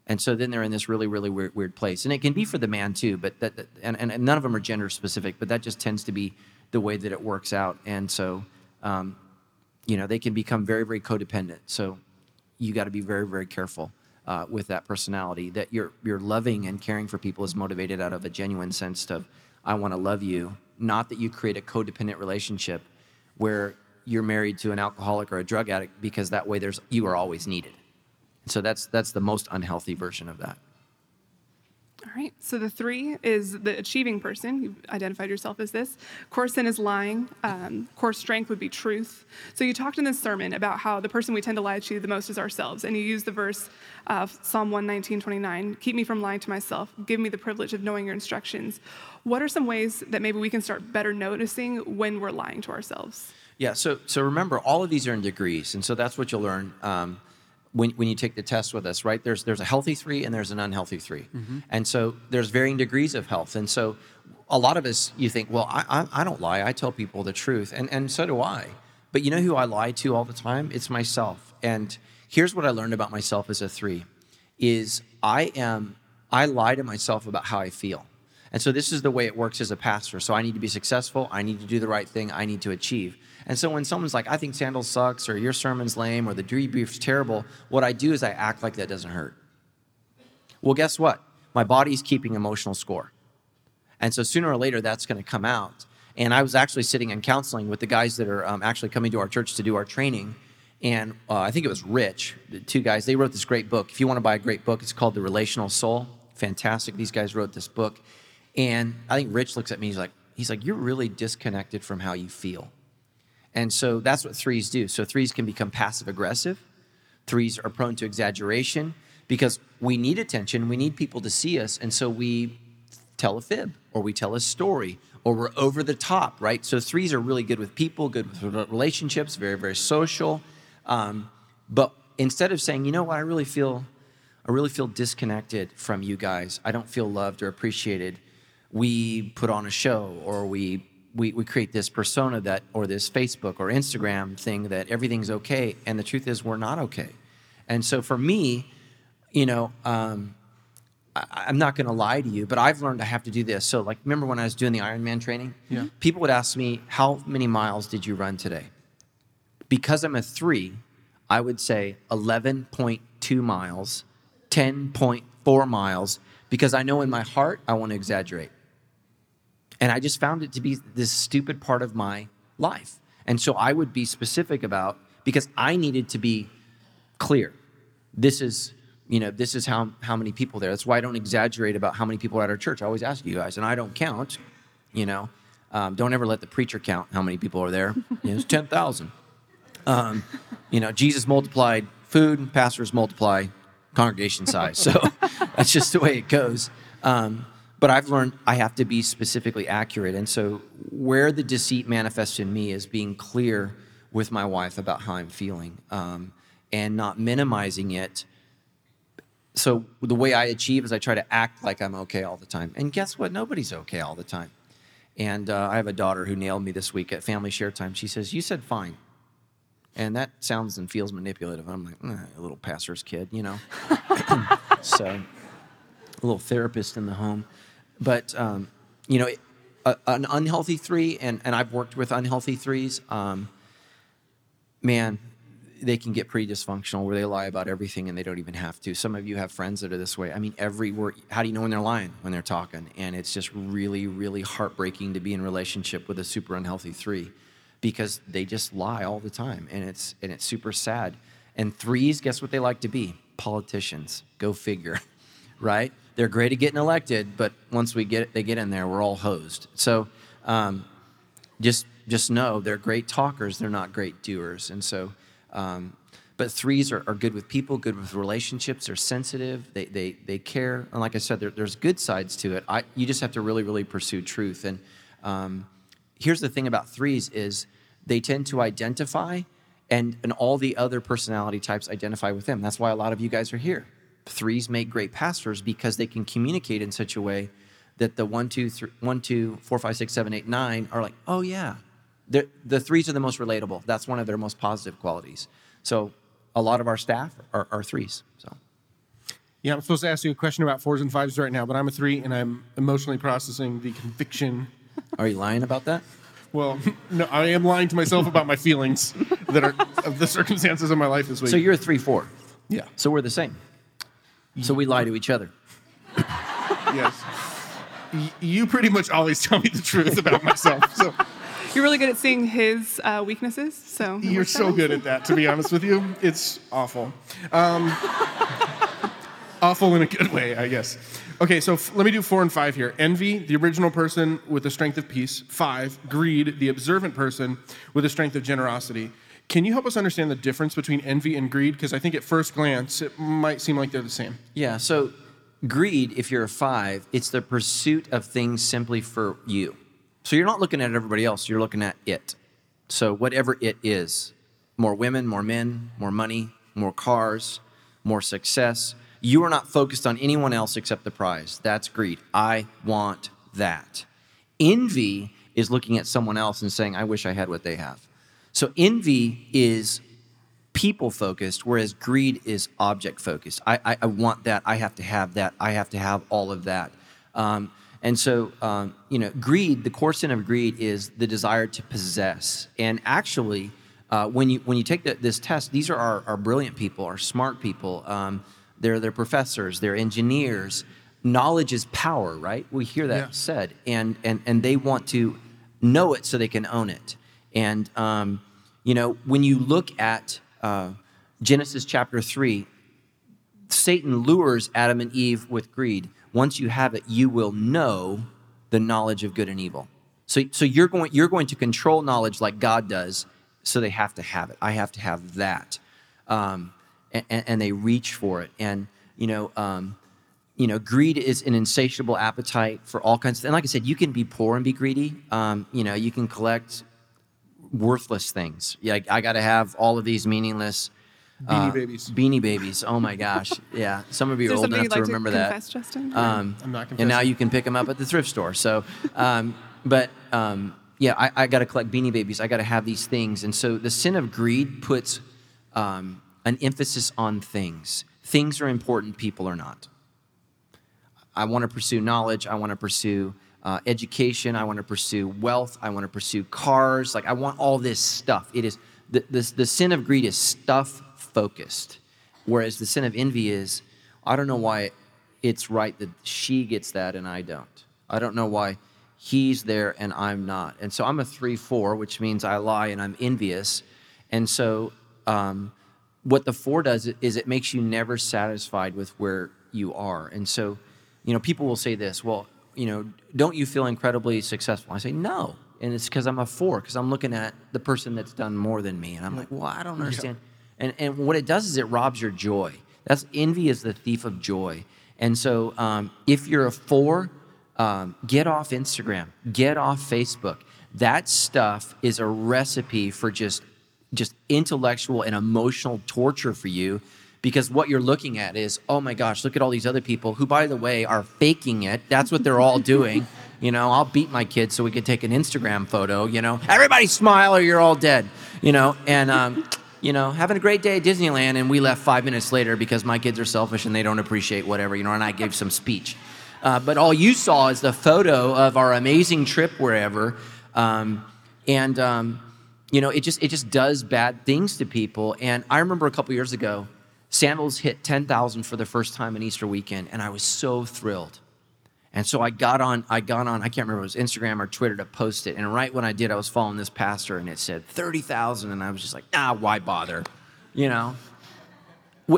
And so then they're in this really, really weird, weird place. And it can be for the man too, but that, that and, and, none of them are gender specific, but that just tends to be the way that it works out. And so, um, you know, they can become very, very codependent. So you got to be very, very careful uh, with that personality that you're, you're loving and caring for people is motivated out of a genuine sense of, I want to love you, not that you create a codependent relationship where you're married to an alcoholic or a drug addict because that way there's, you are always needed. So that's that's the most unhealthy version of that. All right. So the three is the achieving person. You've identified yourself as this. Core sin is lying. Um, core strength would be truth. So you talked in this sermon about how the person we tend to lie to the most is ourselves, and you used the verse of Psalm 119, 29. Keep me from lying to myself. Give me the privilege of knowing your instructions. What are some ways that maybe we can start better noticing when we're lying to ourselves? Yeah. So so remember, all of these are in degrees, and so that's what you'll learn. Um, when, when you take the test with us, right? There's there's a healthy three and there's an unhealthy 3 Mm-hmm. and so there's varying degrees of health. And so a lot of us, you think, well, I, I, I don't lie. I tell people the truth, and and so do I. But you know who I lie to all the time? It's myself. And here's what I learned about myself as a three: is I am I lie to myself about how I feel. And so this is the way it works as a pastor. So I need to be successful. I need to do the right thing. I need to achieve. And so when someone's like, I think sandals sucks, or your sermon's lame, or the debrief's terrible, what I do is I act like that doesn't hurt. Well, guess what? My body's keeping emotional score. And so sooner or later, that's going to come out. And I was actually sitting in counseling with the guys that are um, actually coming to our church to do our training. And uh, I think it was Rich, the two guys, they wrote this great book. If you want to buy a great book, it's called The Relational Soul. Fantastic. These guys wrote this book. And I think Rich looks at me, he's like, he's like, you're really disconnected from how you feel. And so that's what threes do. So threes can become passive aggressive. Threes are prone to exaggeration because we need attention. We need people to see us. And so we tell a fib or we tell a story or we're over the top, right? So threes are really good with people, good with relationships, very, very social. Um, but instead of saying, you know what, I really feel, I really feel disconnected from you guys. I don't feel loved or appreciated. We put on a show or we we, we create this persona that or this facebook or instagram thing that everything's okay and the truth is we're not okay. And so for me you know um, I, i'm not going to lie to you but i've learned i have to do this. So like remember when i was doing the ironman training? Yeah. people would ask me how many miles did you run today? Because i'm a three i would say 11.2 miles 10.4 miles because i know in my heart i want to exaggerate and I just found it to be this stupid part of my life. And so I would be specific about because I needed to be clear. This is, you know, this is how how many people there. That's why I don't exaggerate about how many people are at our church. I always ask you guys, and I don't count. You know, um, don't ever let the preacher count how many people are there. You <laughs> know, it's ten thousand. Um, you know, Jesus multiplied food, pastors multiply congregation size. So <laughs> that's just the way it goes. Um, but I've learned I have to be specifically accurate. And so, where the deceit manifests in me is being clear with my wife about how I'm feeling um, and not minimizing it. So, the way I achieve is I try to act like I'm okay all the time. And guess what? Nobody's okay all the time. And uh, I have a daughter who nailed me this week at family share time. She says, You said fine. And that sounds and feels manipulative. I'm like, eh, a little pastor's kid, you know? <coughs> so, a little therapist in the home. But, um, you know, a, an unhealthy three, and, and I've worked with unhealthy threes, um, man, they can get pretty dysfunctional where they lie about everything and they don't even have to. Some of you have friends that are this way. I mean, every word, how do you know when they're lying? When they're talking. And it's just really, really heartbreaking to be in relationship with a super unhealthy three because they just lie all the time and it's and it's super sad. And threes, guess what they like to be? Politicians. Go figure. <laughs> right? They're great at getting elected, but once we get they get in there, we're all hosed. So um, just just know they're great talkers, they're not great doers. And so um, but threes are, are good with people, good with relationships. They're sensitive. They, they, they care. And like I said, there, there's good sides to it. I, you just have to really, really pursue truth. And um, here's the thing about threes is they tend to identify and, and all the other personality types identify with them. That's why a lot of you guys are here. Threes make great pastors because they can communicate in such a way that the one, two, three, one, two, four, five, six, seven, eight, nine are like, oh yeah. They're, the threes are the most relatable. That's one of their most positive qualities. So a lot of our staff are, are threes. So Yeah, I'm supposed to ask you a question about fours and fives right now, but I'm a three and I'm emotionally processing the conviction. Are you lying about that? Well, <laughs> no, I am lying to myself about my feelings that are of the circumstances of my life this week. So you're a three four. yeah, So we're the same. So we lie to each other. yes. Y- you pretty much always tell me the truth about myself. So You're really good at seeing his uh, weaknesses. So it you're works so out. good at that, to be honest with you. It's awful. Um, awful in a good way, I guess. Okay, so f- let me do four and five here. Envy, the original person with the strength of peace. Five, greed, the observant person with the strength of generosity. Can you help us understand the difference between envy and greed? Because I think at first glance, it might seem like they're the same. Yeah. So greed, if you're a five, it's the pursuit of things simply for you. So you're not looking at everybody else, you're looking at it. So whatever it is more women, more men, more money, more cars, more success. You are not focused on anyone else except the prize. That's greed. I want that. Envy is looking at someone else and saying, I wish I had what they have. So envy is people focused, whereas greed is object focused. I, I, I want that. I have to have that. I have to have all of that. Um, and so, um, you know, greed, the core sin of greed is the desire to possess. And actually, uh, when, you, when you take the, this test, these are our, our brilliant people, our smart people. Um, they're, they're professors, they're engineers. Knowledge is power, right? We hear that Yeah. said. And, and, and they want to know it so they can own it. And, um, you know, when you look at uh, Genesis chapter 3, Satan lures Adam and Eve with greed. Once you have it, you will know the knowledge of good and evil. So, so you're, going, you're going to control knowledge like God does, so they have to have it. I have to have that. Um, and, and they reach for it. And, you know, um, you know, greed is an insatiable appetite for all kinds of And like I said, you can be poor and be greedy. Um, you know, you can collect worthless things. Yeah, I, I got to have all of these meaningless Beanie uh, babies. Beanie babies. Oh my gosh. <laughs> Yeah. Some of you are old enough you'd to like remember to that. confess, Justin? Um, I'm not and now you can pick them up at the thrift store. So, um, but um, yeah, I, I got to collect Beanie Babies. I got to have these things. And so the sin of greed puts um, an emphasis on things. Things are important, people are not. I want to pursue knowledge. I want to pursue uh, education. I want to pursue wealth. I want to pursue cars. Like I want all this stuff. It is the, the, the sin of greed is stuff focused, whereas the sin of envy is I don't know why it's right that she gets that and I don't. I don't know why he's there and I'm not. And so I'm a three four, which means I lie and I'm envious. And so um, what the four does is it makes you never satisfied with where you are. And so, you know, people will say this, well, you know, don't you feel incredibly successful? I say, no. And it's because I'm a four, because I'm looking at the person that's done more than me. And I'm like, well, I don't understand. And, and what it does is it robs your joy. That's envy is the thief of joy. And so um, if you're a four, um, get off Instagram, get off Facebook. That stuff is a recipe for just just intellectual and emotional torture for you because what you're looking at is oh my gosh look at all these other people who by the way are faking it. That's what they're all <laughs> doing. You know i'll beat my kids so we can take an instagram photo you know. Everybody smile or you're all dead you know. And um, <laughs> you know having a great day at disneyland and we left five minutes later because my kids are selfish and they don't appreciate whatever you know and i gave some speech. Uh, but all you saw is the photo of our amazing trip wherever um, and um, you know it just it just does bad things to people. And i remember a couple years ago sandals hit 10000 for the first time in easter weekend and i was so thrilled. And so i got on i got on i can't remember if it was instagram or twitter to post it and right when i did i was following this pastor and it said 30000 and i was just like ah why bother? You know?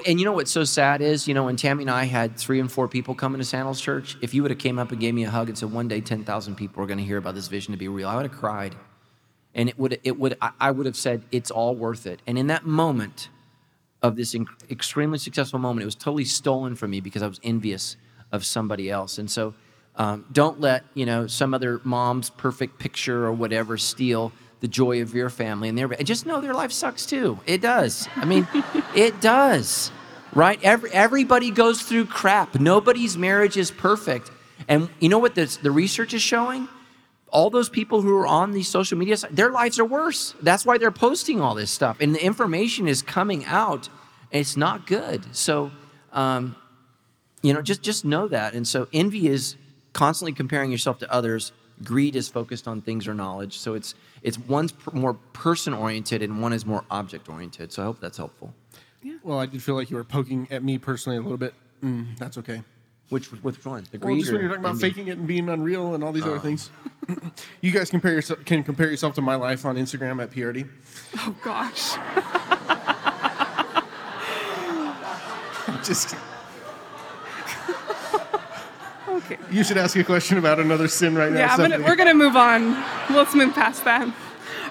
And you know what's so sad is you know when tammy and i had three and four people coming to sandals church if you would have came up and gave me a hug and said one day 10000 people are going to hear about this vision to be real i would have cried. And it would it would I would have said it's all worth it. And in that moment of this inc- extremely successful moment, it was totally stolen from me because I was envious of somebody else. And so, um, don't let you know some other mom's perfect picture or whatever steal the joy of your family and their. And just know their life sucks too. It does. I mean, <laughs> it does. Right? Every, everybody goes through crap. Nobody's marriage is perfect. And you know what this, the research is showing? All those people who are on these social media sites, their lives are worse. That's why they're posting all this stuff. And the information is coming out, and it's not good. So, um, you know, just just know that. And so envy is constantly comparing yourself to others. Greed is focused on things or knowledge. So it's it's one's more person oriented and one is more object oriented. So I hope that's helpful. Yeah. Well, I did feel like you were poking at me personally a little bit. Mm, that's okay. Which which one? The Well, greed just when you're talking about faking it and being unreal and all these other uh. things. <laughs> you guys compare yourself, can compare yourself to my life on Instagram at PRD. Oh gosh. <laughs> Just <laughs> Okay. you should ask a question about another sin right now. Yeah, I'm gonna, we're gonna move on. Let's move past that.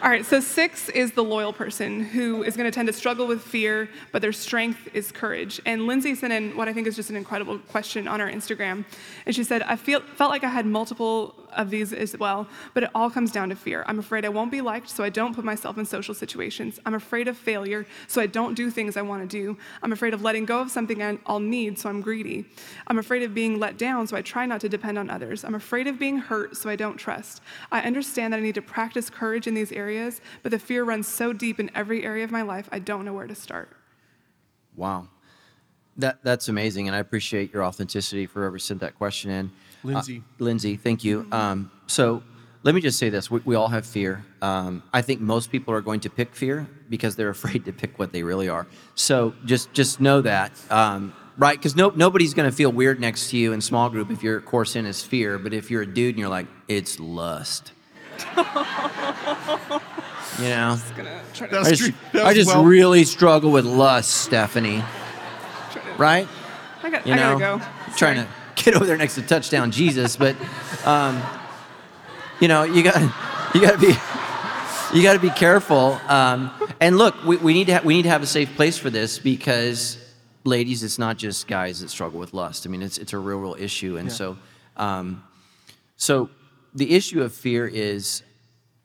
All right, so six is the loyal person who is gonna tend to struggle with fear, but their strength is courage. And Lindsay sent in what I think is just an incredible question on our Instagram. And she said, I feel, felt like I had multiple of these as well, but it all comes down to fear. I'm afraid I won't be liked, so I don't put myself in social situations. I'm afraid of failure, so I don't do things I wanna do. I'm afraid of letting go of something I'll need, so I'm greedy. I'm afraid of being let down, so I try not to depend on others. I'm afraid of being hurt, so I don't trust. I understand that I need to practice courage in these areas, but the fear runs so deep in every area of my life, I don't know where to start. Wow. That, that's amazing, and I appreciate your authenticity for whoever sent that question in. Lindsay. Uh, Lindsay, thank you. Um, so let me just say this we, we all have fear. Um, I think most people are going to pick fear because they're <laughs> afraid to pick what they really are. So just, just know that, um, right? Because no, nobody's going to feel weird next to you in small group if your core sin is fear, but if you're a dude and you're like, it's lust. You know? Gonna try to, That's I just, true. I just well- really struggle with lust, Stephanie. Right? I, got, You I know, gotta go. trying to get over there next to touchdown Jesus, but um, you know, you got you got to be you got to be careful. Um, and look, we, we need to ha- we need to have a safe place for this because, ladies, it's not just guys that struggle with lust. I mean, it's it's a real real issue, and so um, so the issue of fear is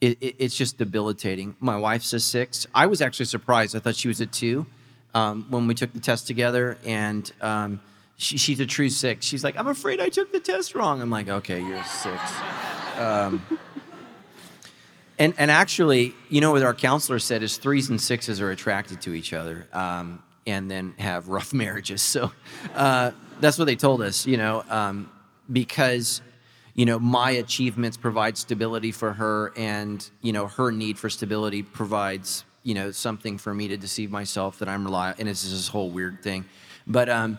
it, it, it's just debilitating. My wife's a six. I was actually surprised. I thought she was a two um, when we took the test together, and um, she, she's a true six. She's like, I'm afraid I took the test wrong. I'm like, okay, you're a six. Um, and and actually, you know what our counselor said is threes and sixes are attracted to each other, um, and then have rough <laughs> marriages. So uh, that's what they told us. You know, um, because you know my achievements provide stability for her, and you know her need for stability provides you know something for me to deceive myself that I'm reliable. And it's this whole weird thing, but. Um,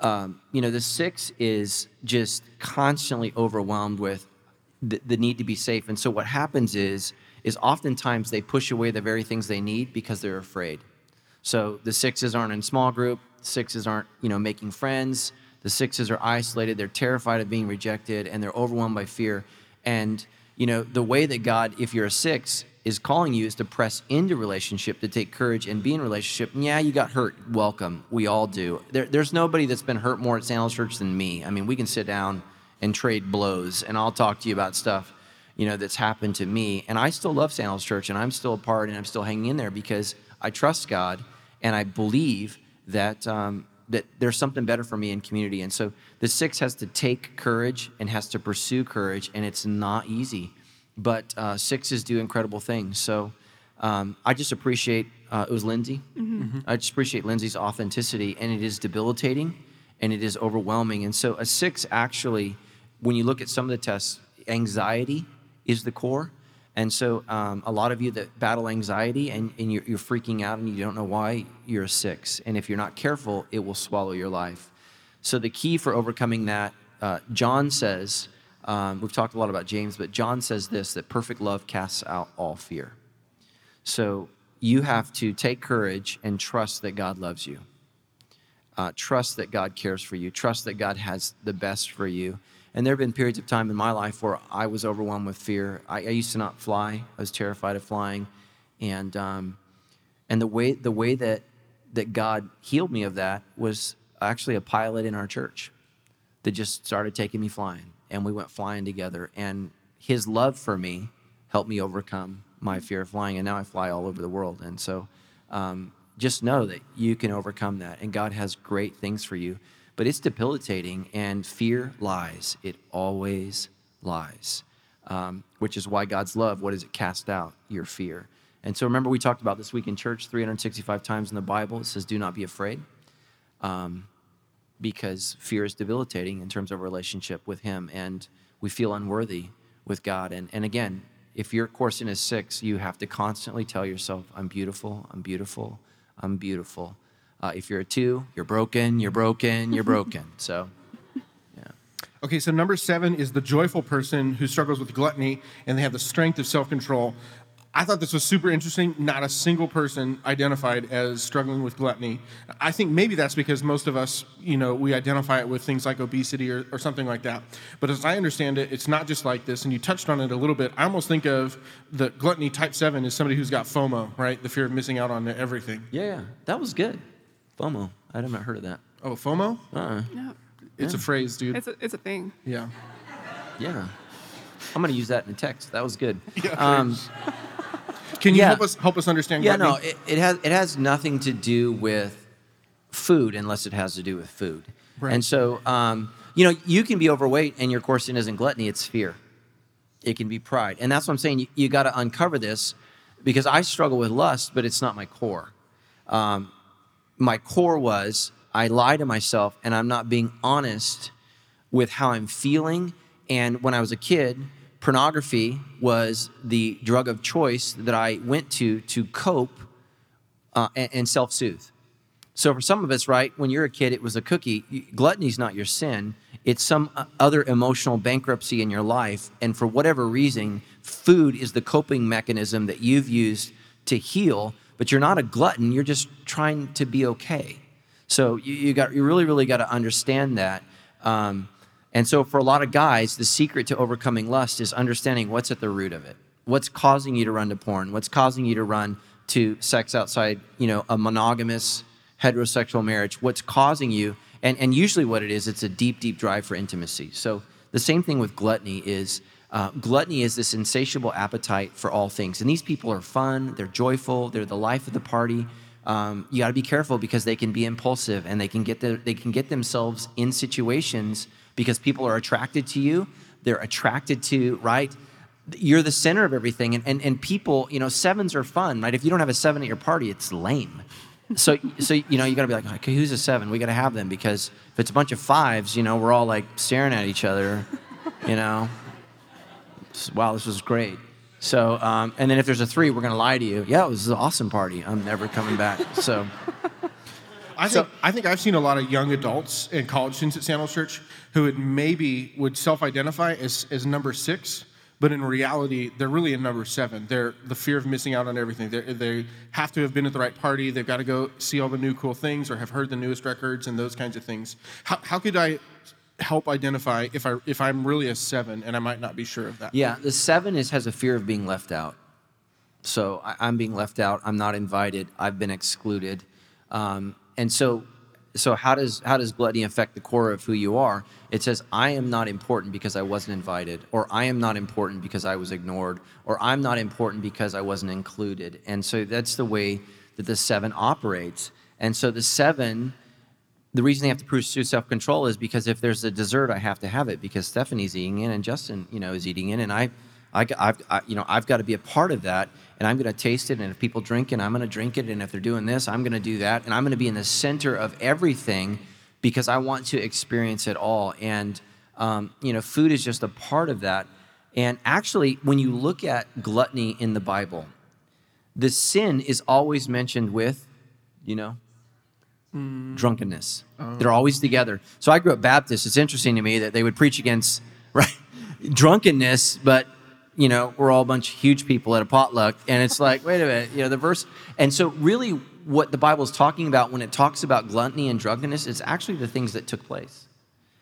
um, you know, the six is just constantly overwhelmed with the, the need to be safe. And so what happens is, is oftentimes they push away the very things they need because they're afraid. So the sixes aren't in small group. Sixes aren't, you know, making friends. The sixes are isolated. They're terrified of being rejected, and they're overwhelmed by fear. And you know, the way that God, if you're a six, is calling you is to press into relationship, to take courage and be in relationship. And yeah, you got hurt. Welcome. We all do. There, there's nobody that's been hurt more at Sandals Church than me. I mean, we can sit down and trade blows, and I'll talk to you about stuff, you know, that's happened to me. And I still love Sandals Church, and I'm still a part, and I'm still hanging in there because I trust God, and I believe that um, that there's something better for me in community. And so the six has to take courage and has to pursue courage, and it's not easy but uh, sixes do incredible things. So um, I just appreciate uh, it was Lindsay. I just appreciate Lindsay's authenticity, and it is debilitating, and it is overwhelming. And so a six actually, when you look at some of the tests, anxiety is the core. And so um, a lot of you that battle anxiety and, and you're, you're freaking out and you don't know why, you're a six. And if you're not careful, it will swallow your life. So the key for overcoming that, uh, John says, um, we've talked a lot about James, but John says this that perfect love casts out all fear. So you have to take courage and trust that God loves you. Uh, trust that God cares for you. Trust that God has the best for you. And there have been periods of time in my life where I was overwhelmed with fear. I, I used to not fly. I was terrified of flying, and um, and the way the way that that God healed me of that was actually a pilot in our church that just started taking me flying, and we went flying together. And His love for me helped me overcome my fear of flying, and now I fly all over the world. And so, um, just know that you can overcome that, and God has great things for you. But it's debilitating, and fear lies. It always lies, um, which is why God's love, what does it cast out? Your fear. And so remember, we talked about this week in church 365 times in the Bible. It says, Do not be afraid. Um, because fear is debilitating in terms of relationship with Him, and we feel unworthy with God. And, and again, if your quotient is six, you have to constantly tell yourself, I'm beautiful, I'm beautiful, I'm beautiful. Uh, if you're a two, you're broken, you're broken, you're broken. <laughs> So, yeah. Okay, so number seven is the joyful person who struggles with gluttony and they have the strength of self control. I thought this was super interesting. Not a single person identified as struggling with gluttony. I think maybe that's because most of us, you know, we identify it with things like obesity or, or something like that. But as I understand it, it's not just like this. And you touched on it a little bit. I almost think of the gluttony type seven as somebody who's got FOMO, right? The fear of missing out on everything. Yeah, that was good. FOMO. I haven't heard of that. Oh, FOMO? Uh-uh. Yeah. It's a phrase, dude. It's a, it's a thing. yeah. Yeah. I'm going to use that in a text. That was good. <laughs> Yeah, Um, Can you Yeah. help us help us understand yeah, gluttony? no, it, it has it has nothing to do with food unless it has to do with food. Right. And so, um, you know, you can be overweight and your core sin isn't gluttony; it's fear. It can be pride, and that's what I'm saying. You, you got to uncover this because I struggle with lust, but it's not my core. Um, my core was I lie to myself, and I'm not being honest with how I'm feeling. And when I was a kid, pornography was the drug of choice that I went to to cope uh, and, and self soothe. So for some of us, right, when you're a kid, it was a cookie. Gluttony's not your sin. It's some uh, other emotional bankruptcy in your life. And for whatever reason, food is the coping mechanism that you've used to heal, but you're not a glutton. You're just trying to be okay. So you, you got, you really, really got to understand that. Um, and so for a lot of guys, the secret to overcoming lust is understanding what's at the root of it. What's causing you to run to porn? What's causing you to run to sex outside, you know, a monogamous heterosexual marriage? What's causing you? And, and usually what it is, it's a deep, deep drive for intimacy. So the same thing with gluttony is uh, gluttony is this insatiable appetite for all things. And these people are fun, they're joyful, they're the life of the party. Um, you got to be careful because they can be impulsive and they can get the, they can get themselves in situations because people are attracted to you. They're attracted to right. You're the center of everything, and, and and people, you know, sevens are fun, right? If you don't have a seven at your party, it's lame. So so you know you got to be like, okay, who's a seven? We got to have them because if it's a bunch of fives, you know, we're all like staring at each other, you know. Wow, this was great. So, um, and then if there's a three, we're gonna lie to you. Yeah, it was an awesome party. I'm never coming back. So, <laughs> I think I think I've seen a lot of young adults and college students at Sandals Church who would maybe would self-identify as, as number six, but in reality they're really a number seven. They're the fear of missing out on everything. They they have to have been at the right party. They've got to go see all the new cool things or have heard the newest records and those kinds of things. How, how could I help identify if I if I'm really a seven and I might not be sure of that? yeah, the seven is has a fear of being left out. So I, I'm being left out. I'm not invited. I've been excluded. Um, and so, so how does how does gluttony affect the core of who you are? It says, "I am not important because I wasn't invited," or "I am not important because I was ignored," or "I'm not important because I wasn't included." And so that's the way that the seven operates. And so the seven the reason they have to pursue self-control is because if there's a dessert, I have to have it because Stephanie's eating it and Justin, you know, is eating it, and I, I, I've, I, you know, I've got to be a part of that, and I'm going to taste it, and if people drink it, I'm going to drink it, and if they're doing this, I'm going to do that, and I'm going to be in the center of everything because I want to experience it all, and um, you know, food is just a part of that, and actually, when you look at gluttony in the Bible, the sin is always mentioned with, you know, drunkenness. They're always together. So I grew up Baptist. It's interesting to me that they would preach against <laughs> right drunkenness, but you know we're all a bunch of huge people at a potluck, and it's like, wait a minute, you know the verse. And so really, what the Bible is talking about when it talks about gluttony and drunkenness is actually the things that took place.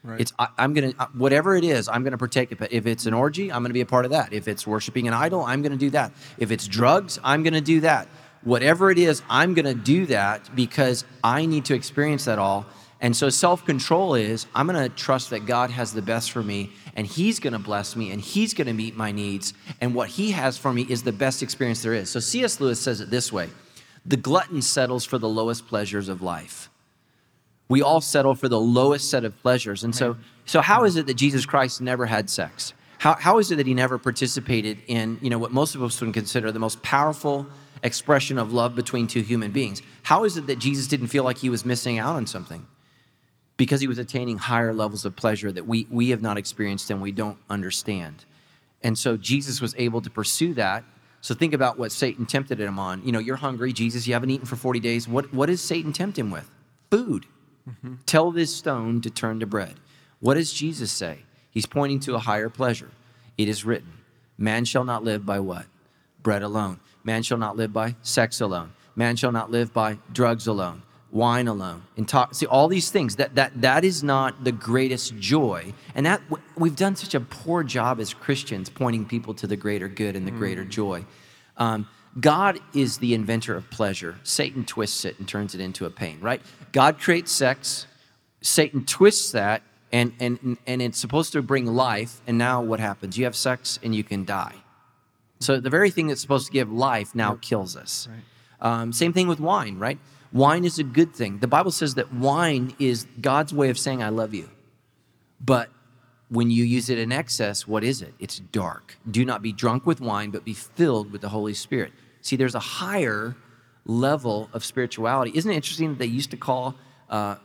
Right. It's I, I'm gonna uh, whatever it is, I'm gonna partake of it. If it's an orgy, I'm gonna be a part of that. If it's worshiping an idol, I'm gonna do that. If it's drugs, I'm gonna do that. Whatever it is, I'm gonna do that because I need to experience that all. And so self-control is I'm gonna trust that God has the best for me, and He's gonna bless me, and He's gonna meet my needs, and what He has for me is the best experience there is. So C.S. Lewis says it this way: the glutton settles for the lowest pleasures of life we all settle for the lowest set of pleasures. And so, so how is it that Jesus Christ never had sex? How, how is it that he never participated in, you know, what most of us would consider the most powerful expression of love between two human beings? How is it that Jesus didn't feel like he was missing out on something? because he was attaining higher levels of pleasure that we, we have not experienced and we don't understand. And so Jesus was able to pursue that. So think about what Satan tempted him on. You know, you're hungry, Jesus, you haven't eaten for 40 days. What, what does Satan tempt him with? Food. Mm-hmm. Tell this stone to turn to bread. What does Jesus say? He's pointing to a higher pleasure. It is written, Man shall not live by what? Bread alone. Man shall not live by sex alone. Man shall not live by drugs alone wine alone and talk see all these things that that that is not the greatest joy. And that we've done such a poor job as christians pointing people to the greater good and the mm. greater joy. Um, god is the inventor of pleasure. Satan twists it and turns it into a pain right? God creates sex. Satan twists that and and and it's supposed to bring life. And now what happens? You have sex and you can die so the very thing that's supposed to give life now kills us right. um, same thing with wine right Wine is a good thing. The Bible says that wine is God's way of saying, I love you. But when you use it in excess, what is it? It's dark. Do not be drunk with wine, but be filled with the Holy Spirit. See, there's a higher level of spirituality. Isn't it interesting that they used to call uh,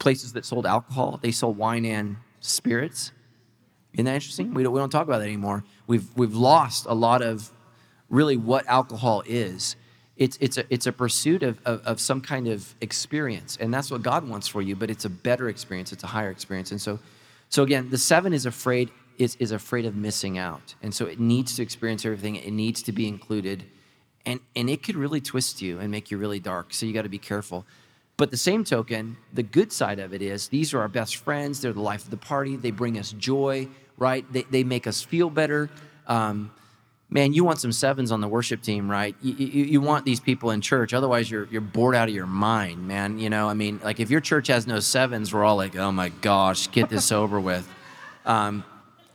places that sold alcohol, they sold wine and spirits? Isn't that interesting? We don't, we don't talk about that anymore. We've, we've lost a lot of really what alcohol is it's, it's, a, it's a pursuit of, of, of, some kind of experience. And that's what God wants for you, but it's a better experience. It's a higher experience. And so, so again, the seven is afraid, is, is afraid of missing out. And so it needs to experience everything. It needs to be included. And, and it could really twist you and make you really dark. So you got to be careful. But the same token, the good side of it is these are our best friends. They're the life of the party. They bring us joy, right? They, they make us feel better. Um, man, you want some sevens on the worship team, right? You, you, you, want these people in church. Otherwise, you're, you're bored out of your mind, man. You know, I mean, like if your church has no sevens, we're all like, oh my gosh, get this <laughs> over with. Um,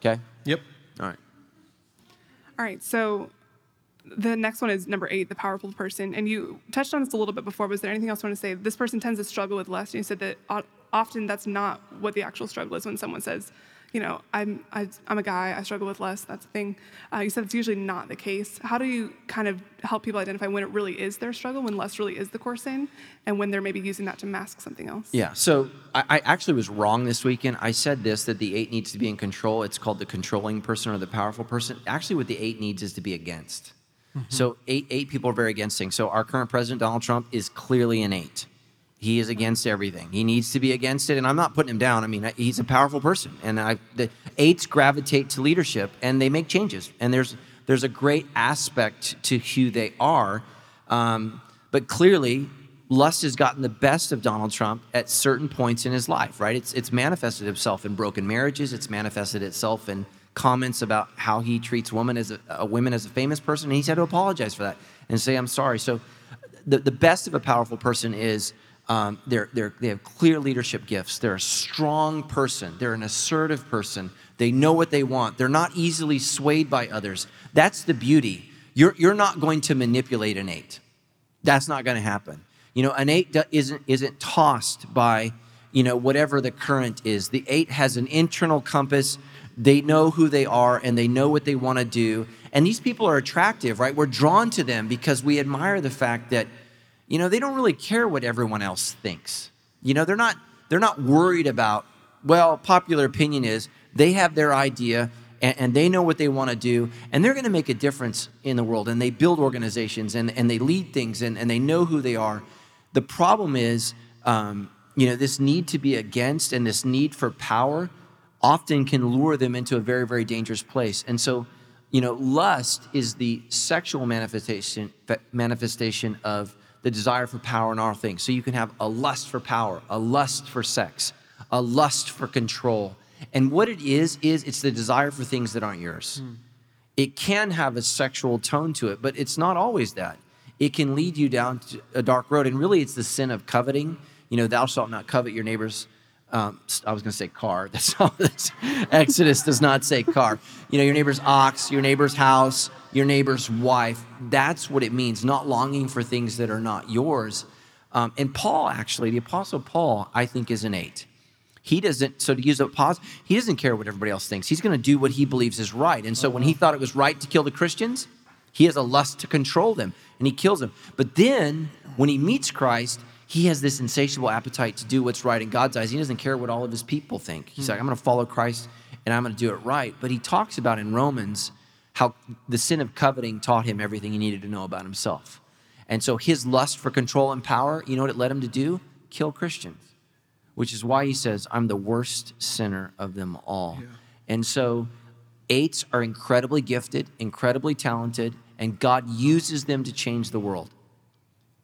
okay? Yep. All right. All right. So the next one is number eight, the powerful person. And you touched on this a little bit before, Was there anything else you want to say? This person tends to struggle with lust. And you said that often that's not what the actual struggle is when someone says, you know, I'm, I, am i am a guy, I struggle with lust, that's the thing. Uh, you said it's usually not the case. How do you kind of help people identify when it really is their struggle, when lust really is the core sin, and when they're maybe using that to mask something else? Yeah, so I, I actually was wrong this weekend. I said this that the eight needs to be in control. It's called the controlling person or the powerful person. Actually, what the eight needs is to be against. Mm-hmm. So eight, eight people are very against things. So our current president, Donald Trump, is clearly an eight. He is against everything. He needs to be against it, and I'm not putting him down. I mean, he's a powerful person, and I, the eights gravitate to leadership, and they make changes. And there's there's a great aspect to who they are, um, but clearly, lust has gotten the best of Donald Trump at certain points in his life. Right? It's it's manifested itself in broken marriages. It's manifested itself in comments about how he treats women as a, a women as a famous person, and he's had to apologize for that and say, "I'm sorry." So, the the best of a powerful person is um, they're, they're, they have clear leadership gifts. They're a strong person. They're an assertive person. They know what they want. They're not easily swayed by others. That's the beauty. You're, you're not going to manipulate an eight. That's not going to happen. You know, an eight isn't, isn't tossed by, you know, whatever the current is. The eight has an internal compass. They know who they are and they know what they want to do. And these people are attractive, right? We're drawn to them because we admire the fact that you know, they don't really care what everyone else thinks. You know, they're not they're not worried about, well, popular opinion is they have their idea and, and they know what they want to do and they're going to make a difference in the world and they build organizations and, and they lead things and, and they know who they are. The problem is, um, you know, this need to be against and this need for power often can lure them into a very, very dangerous place. And so, you know, lust is the sexual manifestation manifestation of the desire for power in all things. So you can have a lust for power, a lust for sex, a lust for control. And what it is, is it's the desire for things that aren't yours. Mm. It can have a sexual tone to it, but it's not always that. It can lead you down a dark road. And really, it's the sin of coveting. You know, thou shalt not covet your neighbor's um, I was going to say car. <laughs> That's. That's, Exodus does not say car. You know, your neighbor's ox, your neighbor's house, your neighbor's wife. That's what it means, not longing for things that are not yours. Um, and Paul, actually, the Apostle Paul, I think, is an eight. He doesn't, so to use a pause, he doesn't care what everybody else thinks. He's going to do what he believes is right. And so when he thought it was right to kill the Christians, he has a lust to control them and he kills them. But then when he meets Christ, he has this insatiable appetite to do what's right in God's eyes. He doesn't care what all of his people think. He's hmm. like, I'm going to follow Christ and I'm going to do it right. But he talks about in Romans how the sin of coveting taught him everything he needed to know about himself. And so his lust for control and power, you know what it led him to do? Kill Christians, which is why he says, I'm the worst sinner of them all. Yeah. And so eights are incredibly gifted, incredibly talented, and God uses them to change the world.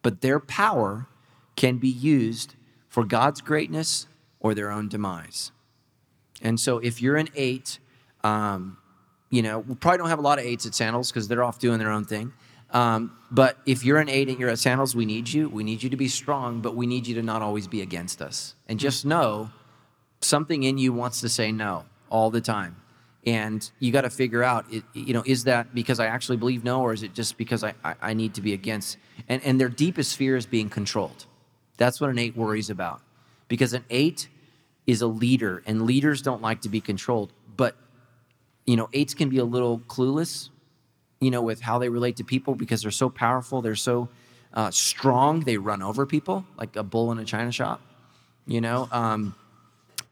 But their power can be used for God's greatness or their own demise. And so if you're an eight, um, you know, we probably don't have a lot of eights at Sandals because they're off doing their own thing. Um, but if you're an eight and you're at Sandals, we need you. We need you to be strong, but we need you to not always be against us. And just know something in you wants to say no all the time. And you got to figure out, you know, is that because I actually believe no, or is it just because I, I, I need to be against? And, and their deepest fear is being controlled. That's what an eight worries about. Because an eight is a leader, and leaders don't like to be controlled. But, you know, eights can be a little clueless, you know, with how they relate to people because they're so powerful, they're so uh, strong, they run over people like a bull in a china shop, you know. Um,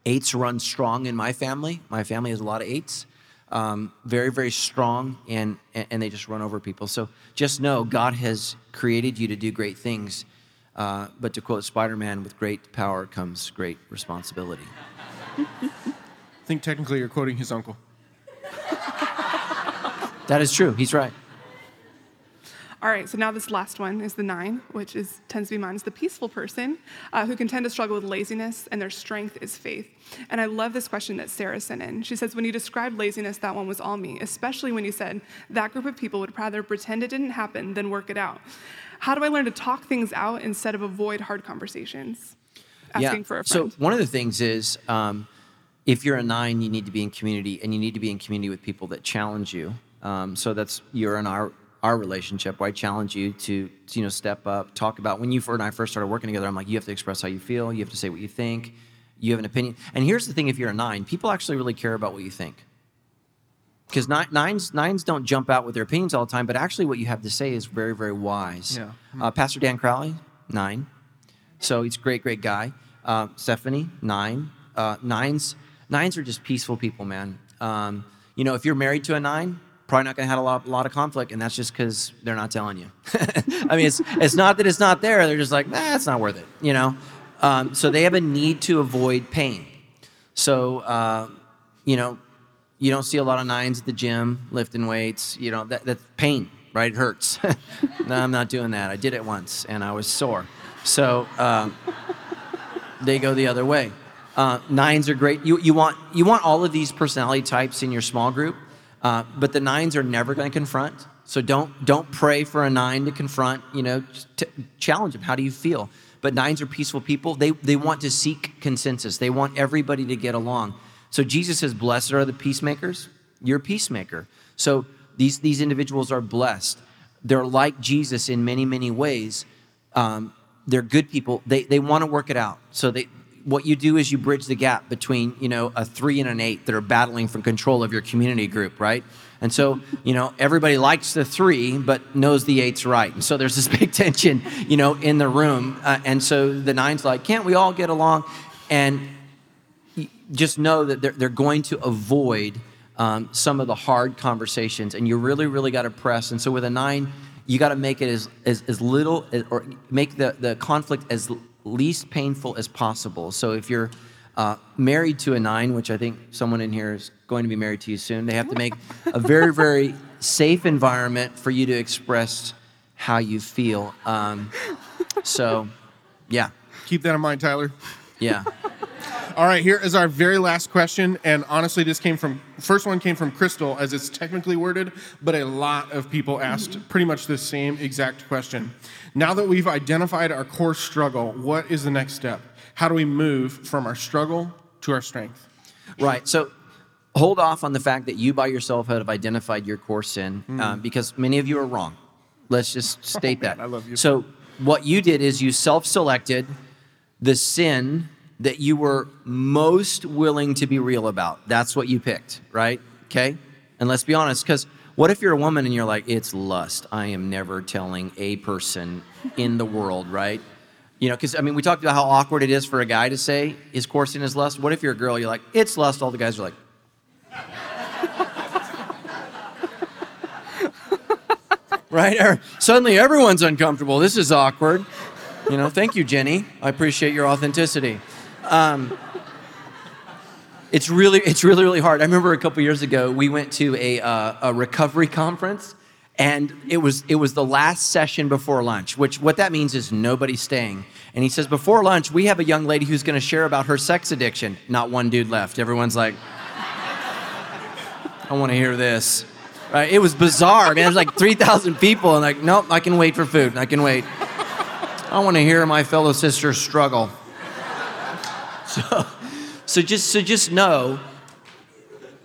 eights run strong in my family. My family has a lot of eights. Um, very, very strong, and, and they just run over people. So just know God has created you to do great things. Uh, but to quote Spider Man, with great power comes great responsibility. I <laughs> think technically you're quoting his uncle. <laughs> that is true. He's right. All right, so now this last one is the nine, which is tends to be mine, is the peaceful person uh, who can tend to struggle with laziness, and their strength is faith. And I love this question that Sarah sent in. She says, When you described laziness, that one was all me, especially when you said that group of people would rather pretend it didn't happen than work it out. How do I learn to talk things out instead of avoid hard conversations? Asking yeah. for a friend. So, one of the things is um, if you're a nine, you need to be in community, and you need to be in community with people that challenge you. Um, so, that's you're in our our relationship where I challenge you to, to, you know step up, talk about when you and I first started working together. I'm like, you have to express how you feel, you have to say what you think, you have an opinion. And here's the thing: if you're a nine, people actually really care about what you think. Because nines nines don't jump out with their opinions all the time, but actually what you have to say is very very wise. Yeah. Uh, Pastor Dan Crowley, nine, so he's a great great guy. Uh, Stephanie, nine. Uh, nines nines are just peaceful people, man. Um, you know, if you're married to a nine, probably not going to have a lot, a lot of conflict, and that's just because they're not telling you. <laughs> I mean, it's, it's not that it's not there. They're just like, nah, it's not worth it, you know? Um, so they have a need to avoid pain. So, uh, you know, you don't see a lot of nines at the gym lifting weights. You know, that, that's pain, right? It hurts. <laughs> no, I'm not doing that. I did it once, and I was sore. So um, they go the other way. Uh, nines are great. You, you, want, you want all of these personality types in your small group uh, but the nines are never going to confront. So don't don't pray for a nine to confront. You know, t- challenge them. How do you feel? But nines are peaceful people. They they want to seek consensus. They want everybody to get along. So Jesus says, "Blessed are the peacemakers." You're a peacemaker. So these these individuals are blessed. They're like Jesus in many many ways. Um, they're good people. They they want to work it out. So they what you do is you bridge the gap between you know a three and an eight that are battling for control of your community group right and so you know everybody likes the three but knows the eight's right and so there's this <laughs> big tension you know in the room uh, and so the nine's like can't we all get along and just know that they're, they're going to avoid um, some of the hard conversations and you really really got to press and so with a nine you got to make it as, as, as little or make the, the conflict as least painful as possible. So if you're uh, married to a nine, which I think someone in here is going to be married to you soon, they have to make a very, very safe environment for you to express how you feel. Um, so, yeah. Keep that in mind, Tyler. Yeah. All right, here is our very last question, and honestly, this came from first one came from Crystal, as it's technically worded, but a lot of people asked pretty much the same exact question. Now that we've identified our core struggle, what is the next step? How do we move from our struggle to our strength? Right. So hold off on the fact that you by yourself have identified your core sin mm. um, because many of you are wrong. Let's just <laughs> oh, state oh, man, that. I love you. So what you did is you self-selected the sin that you were most willing to be real about. That's what you picked, right? Okay? And let's be honest, because what if you're a woman and you're like, it's lust. I am never telling a person in the world, right? You know, because I mean, we talked about how awkward it is for a guy to say is coursing his lust. What if you're a girl? You're like, it's lust. All the guys are like, <laughs> right? Or suddenly everyone's uncomfortable. This is awkward. You know, thank you, Jenny. I appreciate your authenticity. Um, it's really, it's really, really hard. I remember a couple years ago, we went to a, uh, a recovery conference, and it was, it was the last session before lunch, which what that means is nobody's staying. And he says, before lunch, we have a young lady who's going to share about her sex addiction. Not one dude left. Everyone's like, I want to hear this. Right? It was bizarre. I mean, there's like 3,000 people, and like, nope, I can wait for food. I can wait. I want to hear my fellow sisters struggle. <laughs> So, so just so just know,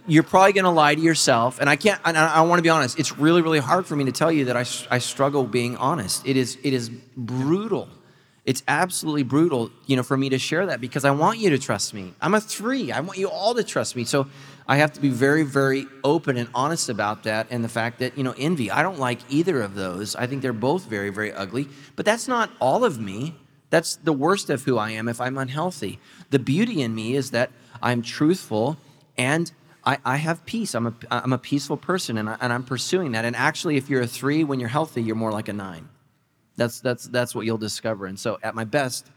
you're probably going to lie to yourself. And I can't. I, I want to be honest. It's really, really hard for me to tell you that I, I struggle being honest. It is it is brutal. It's absolutely brutal, you know, for me to share that because I want you to trust me. I'm a three. I want you all to trust me. So I have to be very, very open and honest about that and the fact that, you know, envy, I don't like either of those. I think they're both very, very ugly. But that's not all of me. That's the worst of who I am if I'm unhealthy. The beauty in me is that I'm truthful and I, I have peace. I'm a, I'm a peaceful person and, I, and I'm pursuing that. And actually, if you're a three, when you're healthy, you're more like a nine. That's, that's, that's what you'll discover. And so at my best,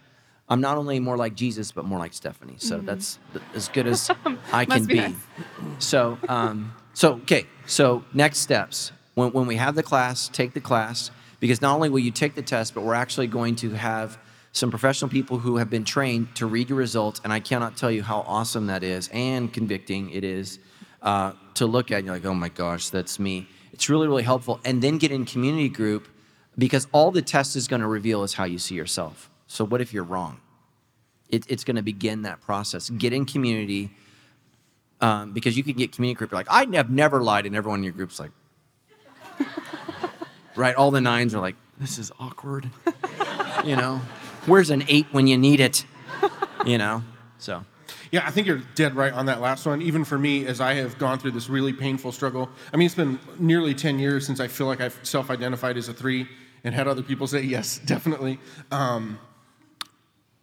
I'm not only more like Jesus, but more like Stephanie. So mm-hmm. that's as good as <laughs> I can be. be. So, um, so okay. So next steps. When, when we have the class, take the class because not only will you take the test, but we're actually going to have some professional people who have been trained to read your results. And I cannot tell you how awesome that is and convicting it is uh, to look at. And you're like, oh my gosh, that's me. It's really, really helpful. And then get in community group because all the test is going to reveal is how you see yourself. So, what if you're wrong? It, it's going to begin that process. Get in community um, because you can get community group. You're like, I have never lied, and everyone in your group's like, <laughs> right? All the nines are like, this is awkward. <laughs> you know, where's an eight when you need it? You know, so. Yeah, I think you're dead right on that last one. Even for me, as I have gone through this really painful struggle, I mean, it's been nearly 10 years since I feel like I've self identified as a three and had other people say, yes, <laughs> definitely. Um,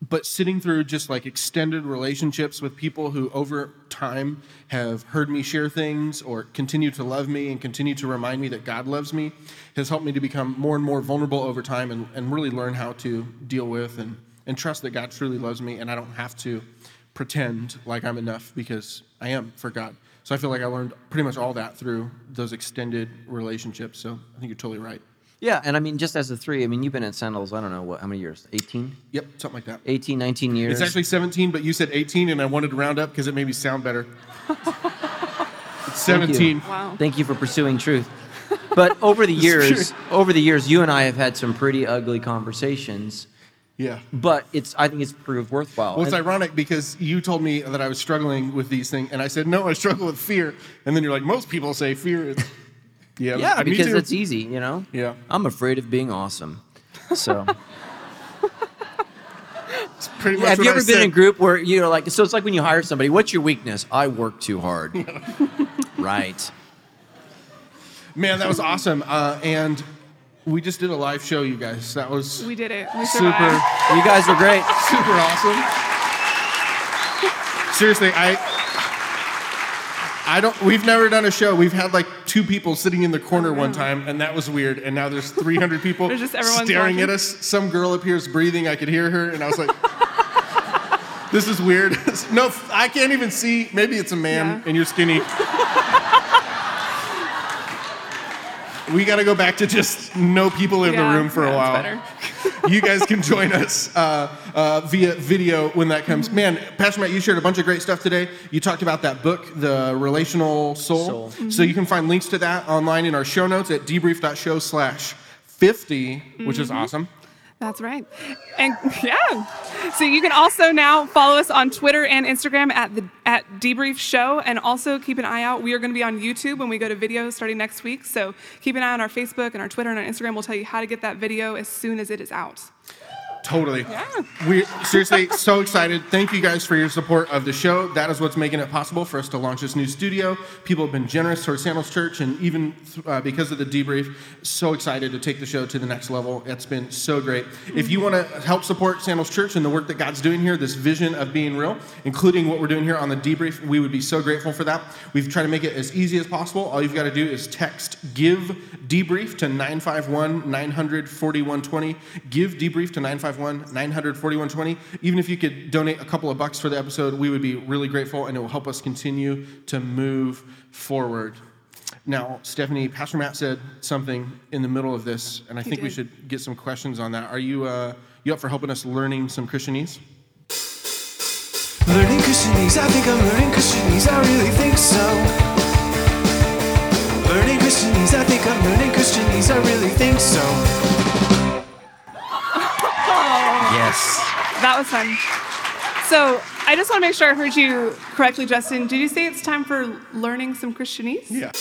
but sitting through just like extended relationships with people who over time have heard me share things or continue to love me and continue to remind me that God loves me has helped me to become more and more vulnerable over time and, and really learn how to deal with and, and trust that God truly loves me and I don't have to pretend like I'm enough because I am for God. So I feel like I learned pretty much all that through those extended relationships. So I think you're totally right. Yeah, and I mean, just as a three, I mean, you've been in Sandals, I don't know, what, how many years? 18? Yep, something like that. 18, 19 years. It's actually 17, but you said 18, and I wanted to round up because it made me sound better. it's 17. Thank wow. Thank you for pursuing truth. But over the <laughs> years, over the years, you and I have had some pretty ugly conversations. Yeah. But it's I think it's proved worthwhile. Well, it's and, ironic because you told me that I was struggling with these things, and I said, no, I struggle with fear. And then you're like, most people say fear is yeah, yeah, because it's easy, you know. Yeah, I'm afraid of being awesome, so. <laughs> it's pretty much. have you ever I been said. in a group where you know, like, so it's like when you hire somebody, what's your weakness? I work too hard. <laughs> right. Man, that was awesome, uh, and we just did a live show, you guys. That was we did it. We super. You guys were great. Super awesome. <laughs> Seriously, I I don't. We've never done a show. We've had like two people sitting in the corner one time, and that was weird. And now there's 300 people <laughs> just staring at us. Some girl up here is breathing. I could hear her, and I was like, <laughs> "This is weird." <laughs> no, I can't even see. Maybe it's a man, yeah. and you're skinny. We got to go back to just no people in yeah, the room for yeah, a while. <laughs> you guys can join us uh, uh, via video when that comes. Man, Pastor Matt, you shared a bunch of great stuff today. You talked about that book, The Relational Soul. Soul. Mm-hmm. So you can find links to that online in our show notes at debrief.show slash 50, which mm-hmm. is awesome. That's right. And <laughs> yeah. So you can also now follow us on Twitter and Instagram at the at Debrief Show and also keep an eye out. We are going to be on YouTube when we go to video starting next week. So keep an eye on our Facebook and our Twitter and our Instagram. We'll tell you how to get that video as soon as it is out. Totally. Yeah. We seriously so excited. Thank you guys for your support of the show. That is what's making it possible for us to launch this new studio. People have been generous towards Sandals Church, and even uh, because of the debrief, so excited to take the show to the next level. It's been so great. If you want to help support Sandals Church and the work that God's doing here, this vision of being real, including what we're doing here on the debrief, we would be so grateful for that. We've tried to make it as easy as possible. All you've got to do is text "give debrief" to 951 900 4120. Give debrief to 951 900 4120. Even if you could donate a couple of bucks for the episode, we would be really grateful, and it will help us continue to move forward. Now, Stephanie, Pastor Matt said something in the middle of this, and I He think we should get some questions on that. Are you uh, you up for helping us learning some Christianese? Learning Christianese, I think I'm learning Christianese, I really think so. Learning Christianese, I think I'm learning Christianese, I really think so. That was fun. So I just want to make sure I heard you correctly, Justin. Did you say it's time for learning some Christianese? Yeah.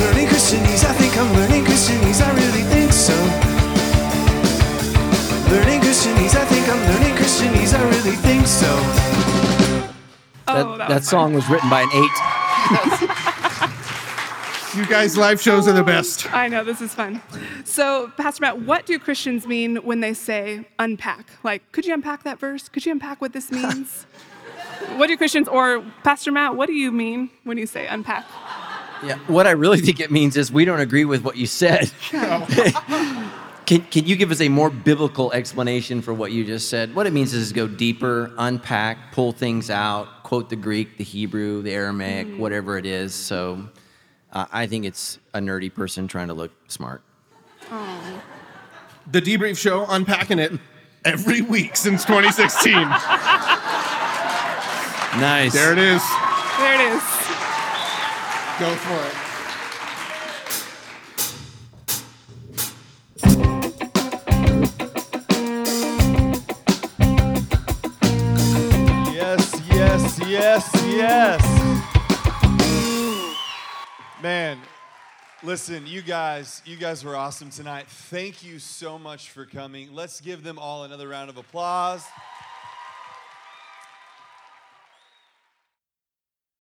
Learning Christianese, I think I'm learning Christianese, I really think so. Learning Christianese, I think I'm learning Christianese, I really think so. Oh, that, that, was fun. song was written by an eight. <laughs> You guys, live shows are the um, best. I know, this is fun. So, Pastor Matt, what do Christians mean when they say unpack? Like, could you unpack that verse? Could you unpack what this <laughs> means? what do Christians, or Pastor Matt, what do you mean when you say unpack? Yeah. What I really think it means is we don't agree with what you said. <laughs> can, can you give us a more biblical explanation for what you just said? What it means is go deeper, unpack, pull things out, quote the Greek, the Hebrew, the Aramaic, mm-hmm. whatever it is. So uh, I think it's a nerdy person trying to look smart. The debrief show, unpacking it every week since 2016. Nice. there it is. There it is. Go for it. Yes, yes, yes, yes. Man, listen, you guys, you guys were awesome tonight. Thank you so much for coming. Let's give them all another round of applause.